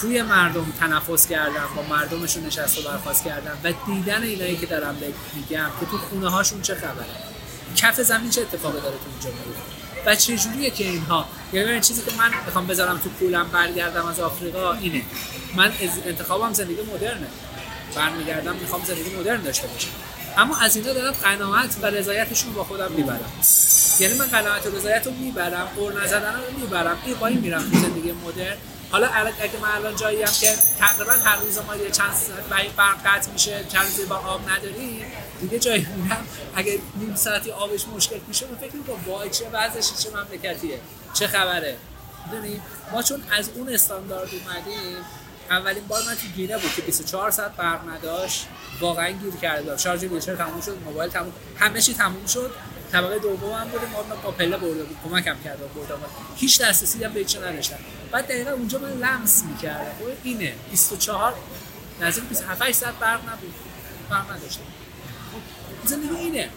توی مردم تنفس کردن با مردمشون نشست و برخواست کردن و دیدن اینایی که دارم میگم که تو خونه هاشون چه خبره. کف زمین چه اتفاقی داره تو اونجا میفته و چه جوریه که اینها؟ یعنی چیزی که من می‌خوام بذارم تو پولم برگردم از آفریقا اینه. من از- انتخابم زندگی مدرنه. برمیگردم می‌خوام زندگی مدرن داشته باشم. اما از اینا دارم قناعت و رضایتشون با خودم می‌برم. یعنی من قناعت و رضایت رو می‌برم قور نزدن رو می‌برم این با این میرم تو زندگی مدرن. حالا اگه من الان جایی هم که تقریبا هر روز ما یه چند ساعت برق قطع میشه چند روزی با آب نداریم دیگه جایی میرم اگه نیم ساعتی آبش مشکل میشه من فکر می‌کنم وای چه وضعش چه مملکتیه چه خبره. می‌دونی؟ ما چون از اون استاندارد اومدیم اولین بار من تو گینه بود که 24 ساعت برق نداشت واقعا گیر کرده بودم شارژ ویلچر تموم شد موبایل تموم همه چی تموم شد. طبقه دوم هم بودیم ما با پله برده بود کمکم کرده بود هیچ دسترسی هم به هیچ نداشتم. بعد دقیقا اونجا من لمس می‌کردم. خب اینه. 24 نزدیک 27 ساعت برق نبود. برق نداشتم. زندگی اینه.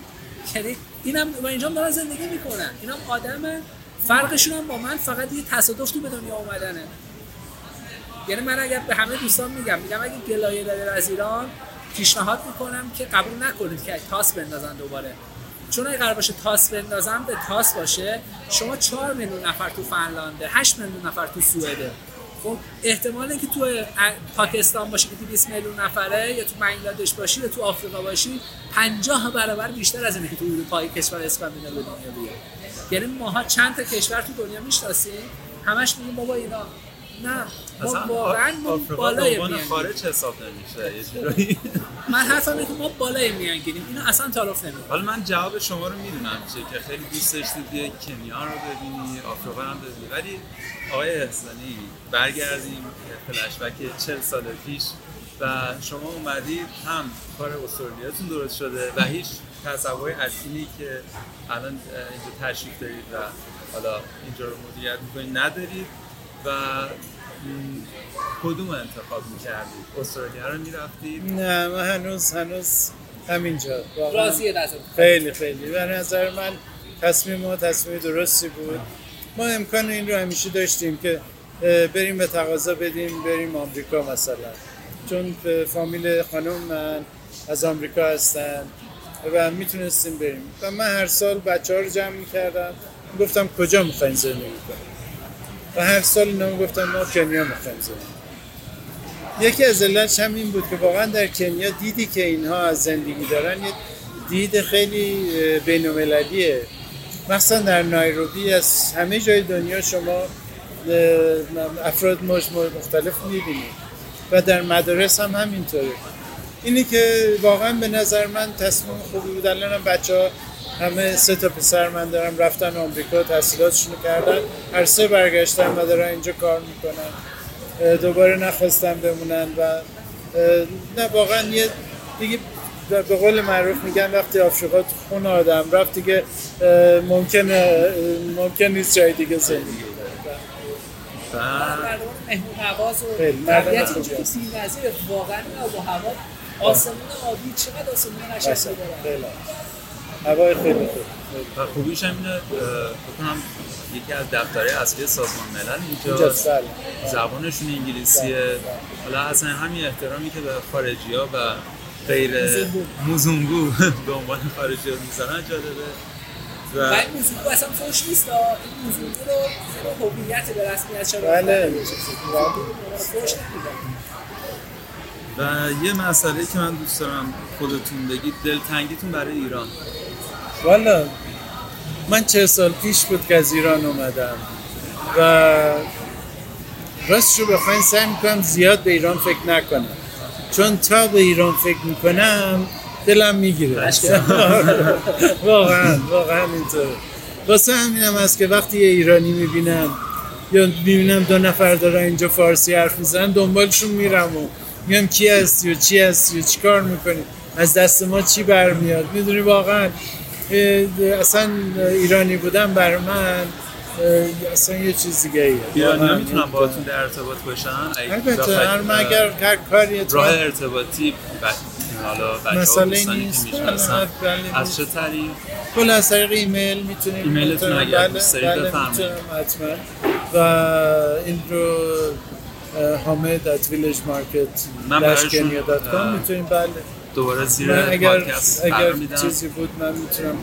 یعنی اینم و اینجا دارن زندگی می‌کنن. اینا هم آدمن فرقشون هم با من فقط یه تصادف تو به دنیا اومدنه. یعنی من اگر به همه دوستان میگم میگم اگه گلایه دارید از ایران پیشنهاد می‌کنم که قبول نکنید که تاس بندازن دوباره. چون اگه قرار باشه تاس بندازن به تاس باشه. شما 4 میلیون نفر تو فنلانده 8 میلیون نفر تو سوئده خب احتمال اینکه تو پاکستان باشه که 200 میلیون نفره یا تو بنگلادش باشی یا تو آفریقا باشی 50 برابر بیشتر از اینه که تو اروپای کشور اسکاندیناوی به دنیا بیاد. یعنی ماها چند تا کشور تو دنیا می‌شناسیم؟ همش میگیم بابا اینا. نه. اصلا واقعا ما بالای میانگینیم خارج حساب نمیشه یه من حرفم اینه که ما بالای میانگینیم اینو اصلا تعارف نمی‌کنم. حالا من جواب شما رو می‌دونم چه که خیلی دوست داشتید بیای کنیا رو ببینی آفریقا رو ببینی. ولی آقای احسانی برگردیم فلش بک 40 سال پیش و شما اومدید هم کار استرالیاتون درست شده و هیچ تصوری اینی که الان اینجا تشریف دارید و حالا اینجا رو مدیریت می‌کنید ندارید و کدوم انتخاب می‌کردید؟ استرالیا رو می‌رفتید؟ نه من هنوز هنوز همینجا واقعا. راضی از خیلی خیلی. به نظر من تصمیم ما تصمیم درستی بود. ما امکان این رو همیشه داشتیم که بریم به تقاضا بدیم بریم آمریکا مثلا. چون فامیل خانم من از آمریکا هستن و می‌تونستیم بریم. و من هر سال بچه ها رو جمع می‌کردم. گفتم کجا می‌خواین زندگی کنیم و هر سال اینا گفتم ما کنیا می‌خوایم یکی از علتش هم این بود که واقعا در کنیا دیدی که اینها از زندگی دارن یه دید خیلی بین المللیه مثلا در نایروبی از همه جای دنیا شما افراد مختلف می‌بینید. و در مدارس هم همینطوره. اینی که واقعا به نظر من تصمیم خوبی بود. الان بچه ها همه سه تا پسر من دارم رفتن آمریکا تحصیلاتشون رو کردن. هر سه برگشتن و دارن اینجا کار می‌کنن. دوباره نخواستم بمونن و نه واقعا یه دیگه به قول معروف میگن وقتی آفریقا تو خون آدم رفت دیگه ممکنه ممکن نیست جای دیگه زندگی مردم مهمون نواز و طبیعت. بی‌نظیره واقعا آب و هوا آسمون آبی چقدر آسمون قشنگی داره. خیلی. هوای خیلی خوب. و خوبیش هم اینه بکنم یکی از دفترهای اصلی سازمان ملل اینجا سر زبانشون انگلیسیه. حالا اصلا همین احترامی که به خارجی ها و غیر موزونگو. موزونگو [LAUGHS] به عنوان خارجی ها می‌ذارن جالبه. و این موضوع اصلا فوش نیست. این موضوع رو هویت به رسمیت شده بله. فوش و یه مسئله که من دوست دارم خودتون بگید دلتنگیتون برای ایران. والا من چه سال پیش بود که از ایران اومدم و راست رو بخواین سعی می‌کنم زیاد به ایران فکر نکنم. چون تا به ایران فکر می‌کنم دلم می‌گیره. [LAUGHS] واقعا واقعا اینطور واسه همینم هست که وقتی یه ایرانی می‌بینم یا می‌بینم دو نفر دارن اینجا فارسی حرف می‌زنن دنبالشون میرم و میگم کی هستی و چی هستی و چی کار می‌کنی؟ از دست ما چی برمیاد؟ می‌دونی واقعا؟ اصلا ایرانی بودن بر من اصلا یه چیز دیگه ایه. ایرانی ها می‌تونن باهاتون در ارتباط باشن؟ البته هر اه، اگر هر کاری راه ارتباطی. حالا مسئله که نیست. بله، از چه طریق کل از طریق ایمیل می‌تونیم ایمیلتون اگر بله، دوست دارید بله، بفرمایید. می‌تونم حتما. و این رو حامد at من براشون، villagemarket اه، می‌تونیم بله. دوباره زیر من اگر پادکست اگر چیزی بود من می‌تونم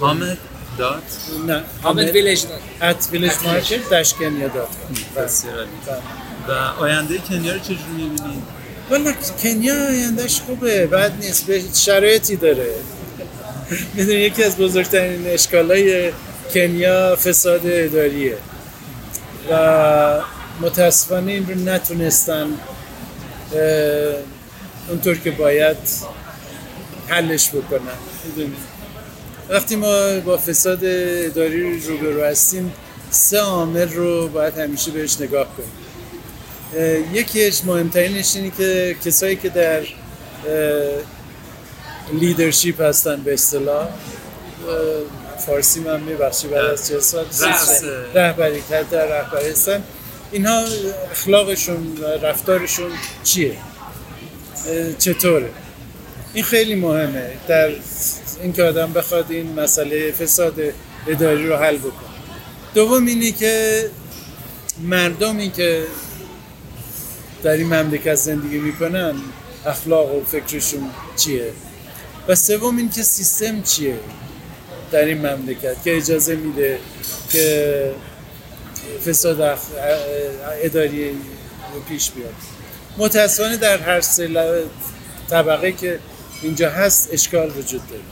حامد دات نه حامد ویلیج داد. at villagemarket kenya.com بسیار عالی. و آینده کنیا رو چجوری می‌بینید؟ والا کنیا آیندهش خوبه بد نیست به شرایطی داره. می‌دونی یکی از بزرگترین اشکالای کنیا فساد اداریه. و متاسفانه این رو نتونستن اونطور که باید حلش بکنن. وقتی ما با فساد اداری روبرو هستیم سه عامل رو باید همیشه بهش نگاه کنیم. یکیش مهمترینش اینه که کسایی که در لیدرشپ هستن به اصطلاح فارسی من میبخشی بعد از چه سال. رهبری تحت رهبری هستن. اینها اخلاقشون رفتارشون چیه؟ چطوره؟ این خیلی مهمه. در اینکه آدم بخواد این مسئله فساد اداری رو حل بکنه. دوم اینه که مردمی که در این مملکت زندگی می‌کنن اخلاق و فکرشون چیه؟ و سوم این که سیستم چیه در این مملکت که اجازه میده که فساد اداری رو پیش بیاد. متاسفانه در هر سه طبقه که اینجا هست اشکال وجود داره.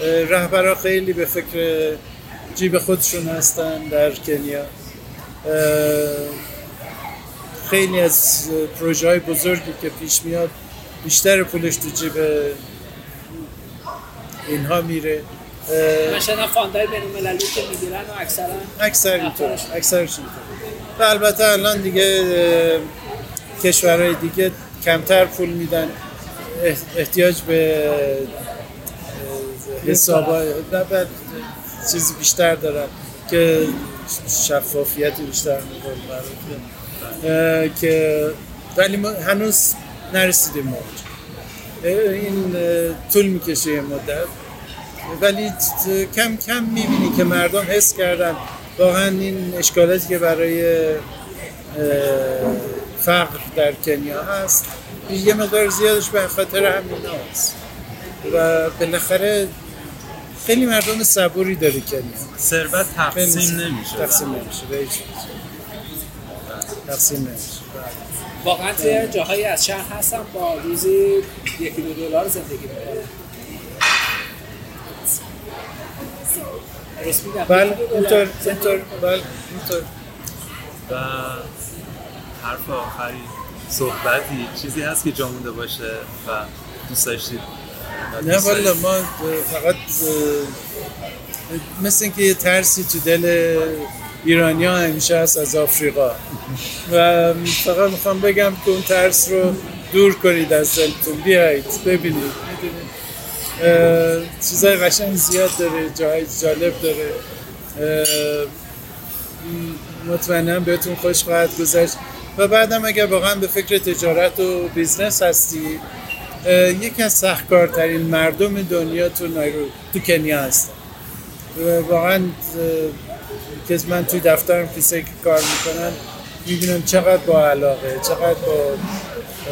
اه، رهبرها خیلی به فکر جیب خودشون هستن در کنیا. خیلی از پروژه های بزرگی که پیش میاد بیشتر پولش تو جیب اینها میره. شنیدم فاندای بین المللی که می‌گیرن و اکثرا اکثر اینطور اکثرش اینطور. و البته الان دیگه کشورهای دیگه کمتر پول میدن. اح- احتیاج به حساب چیزی بیشتر دارن که شفافیت بیشتر می‌کنه که ولی ما هنوز نرسیدیم اونجا. این طول می‌کشه یه مدت. ولی کم کم می‌بینی که مردم حس کردن. واقعا این اشکالاتی که برای فقر در کنیا هست. یه مقدار زیادش به خاطر همین هست و بالاخره خیلی مردم صبوری داره کنیا. ثروت تقسیم نمیشه. تقسیم نمیشه. به هیچ وجه. تقسیم نمیشه. واقعا توی جاهایی از شهر هستم با روزی یکی دو دلار زندگی می‌کنم. بله. اینطور اینطور. بله. اینطور و حرف آخری صحبتی چیزی هست که جا مونده باشه و دوست داشتید. نه والا؟ ما فقط مثل اینکه یه ترسی تو دل ایرانی ها همیشه هست از آفریقا. و فقط می‌خوام بگم که اون ترس رو دور کنید از دلتون. بیایید ببینید چیزای قشنگ زیاد داره جاهای جالب داره. اه، م- مطمئنا بهتون خوش خواهد گذشت. و بعدم اگر واقعا به فکر تجارت و business هستی یکی از سختکارترین مردم دنیا تو نایرو تو کنیا هستن و واقعا که من توی دفترم کسایی که کار می‌کنن می‌بینم چقدر با علاقه چقدر با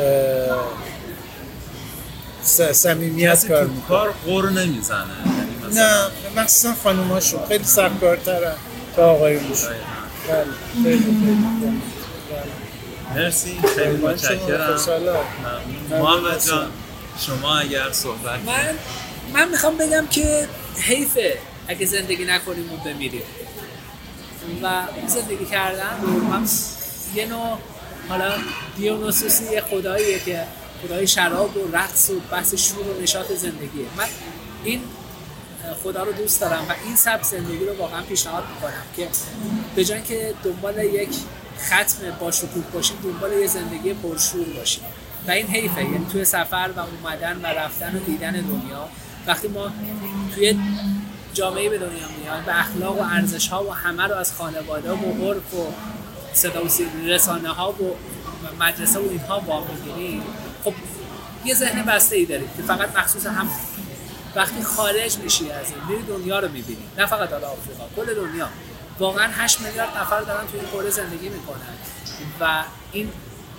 اه، س- صمیمیت کسی کار تو می‌کنن کار قور نمی‌زنه. یعنی نه مخصوصا خانوماشون. خیلی سختکارترن تا آقایونشون. بله خیلی خیلی. مرسی خیلی متشکرم. محمد جان شما اگر صحبت من من می‌خوام بگم که حیفه اگه زندگی نکنیم و بمیریم. و این زندگی کردن من یه نوع حالا دیونوسوسی یه خداییه که خدای شراب و رقص و بحث شور و نشاط زندگیه. من این خدا رو دوست دارم و این سبک زندگی رو واقعا پیشنهاد می‌کنم که به جای که دنبال یک ختم با شکوه باشیم دنبال یه زندگی پرشور باشیم و این حیفه یعنی توی سفر و اومدن و رفتن و دیدن دنیا وقتی ما توی جامعه به دنیا میایم و اخلاق و ارزش ها و همه رو از خانواده و عرف و صدا و رسانه ها و مدرسه و اینها وام می‌گیریم خب یه ذهن بسته ای داریم که فقط مخصوص هم وقتی خارج میشی از این دنیا رو می‌بینی نه فقط حالا آفریقا کل دنیا. واقعا 8 میلیارد نفر دارن توی این کره زندگی می‌کنن. و این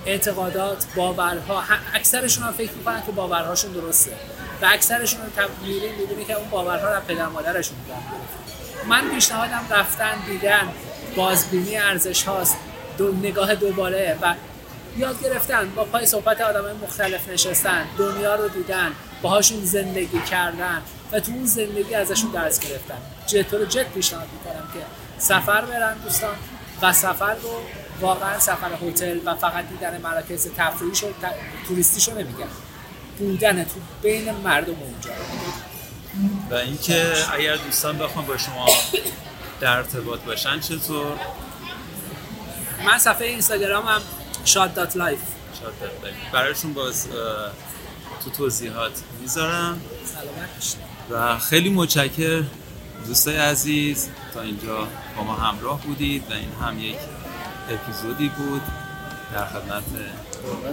اعتقادات باورها اکثرشون هم فکر می‌کنن که باورهاشون درسته. و اکثرشون میرین می‌بینی که اون باورها رو پدر مادرشون بودن من پیشنهادم رفتن دیدن بازبینی ارزش هاست دو نگاه دوباره و یاد گرفتن با پای صحبت آدم مختلف نشستن دنیا رو دیدن باهاشون زندگی کردن و تو اون زندگی ازشون درس گرفتن. جدا جدا پیشنهاد می‌کنم که سفر برن دوستان و سفر رو واقعا سفر هتل و فقط دیدن مراکز تفریحیش و ت- توریستیش رو نمیگم. بودن تو بین مردم اونجا. و اینکه اگر دوستان بخوام با شما در ارتباط باشن چطور؟ من صفحه اینستاگرامم شاد dot life. برایشون باز تو توضیحات می‌ذارم. سلامت و خیلی متشکر دوستای عزیز تا اینجا با ما همراه بودید و این هم یک اپیزودی بود در خدمت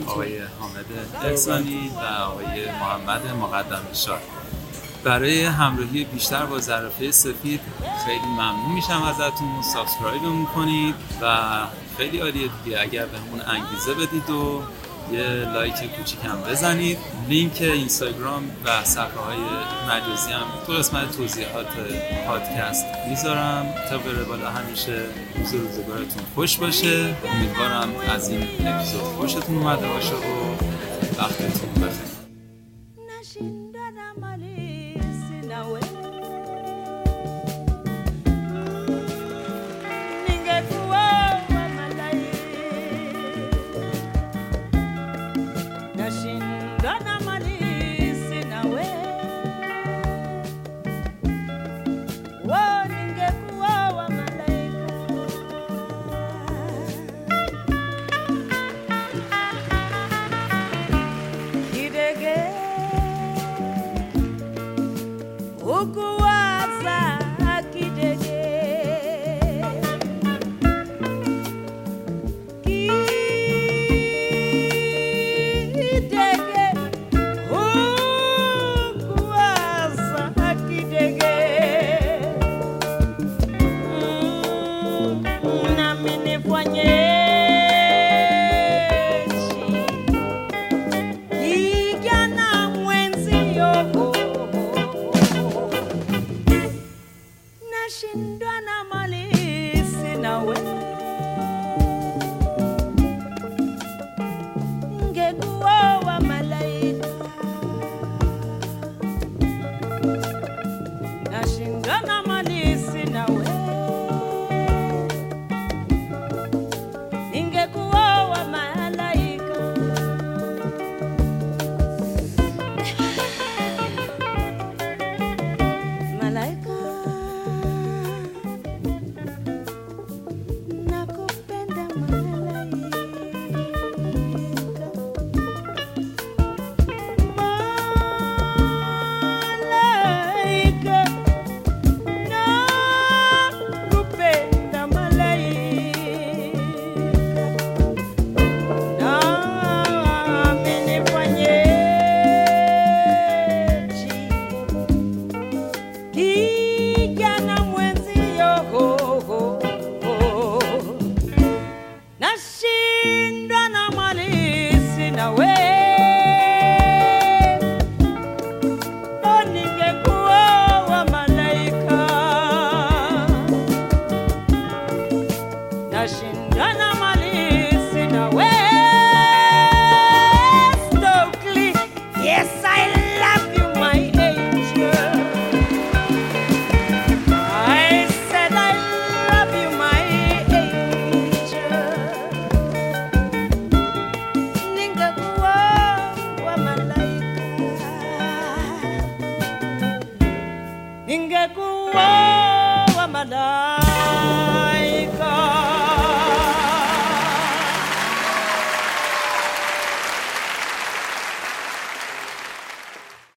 آقای حامد احسانی و آقای محمد مقدم شاد برای همراهی بیشتر با ظرفه سفید خیلی ممنون میشم ازتون. سابسکرایب کنید و خیلی عالیه دیگه. اگر بهمون انگیزه بدید و یه لایک کوچیک هم بزنید. لینک اینستاگرام و صفحه های مجازی هم تو قسمت توضیحات پادکست می‌ذارم. تا بره بالا همیشه روز روزگارتون خوش باشه. امیدوارم از این اپیزود خوشتون اومده باشه و وقتتون بخیر.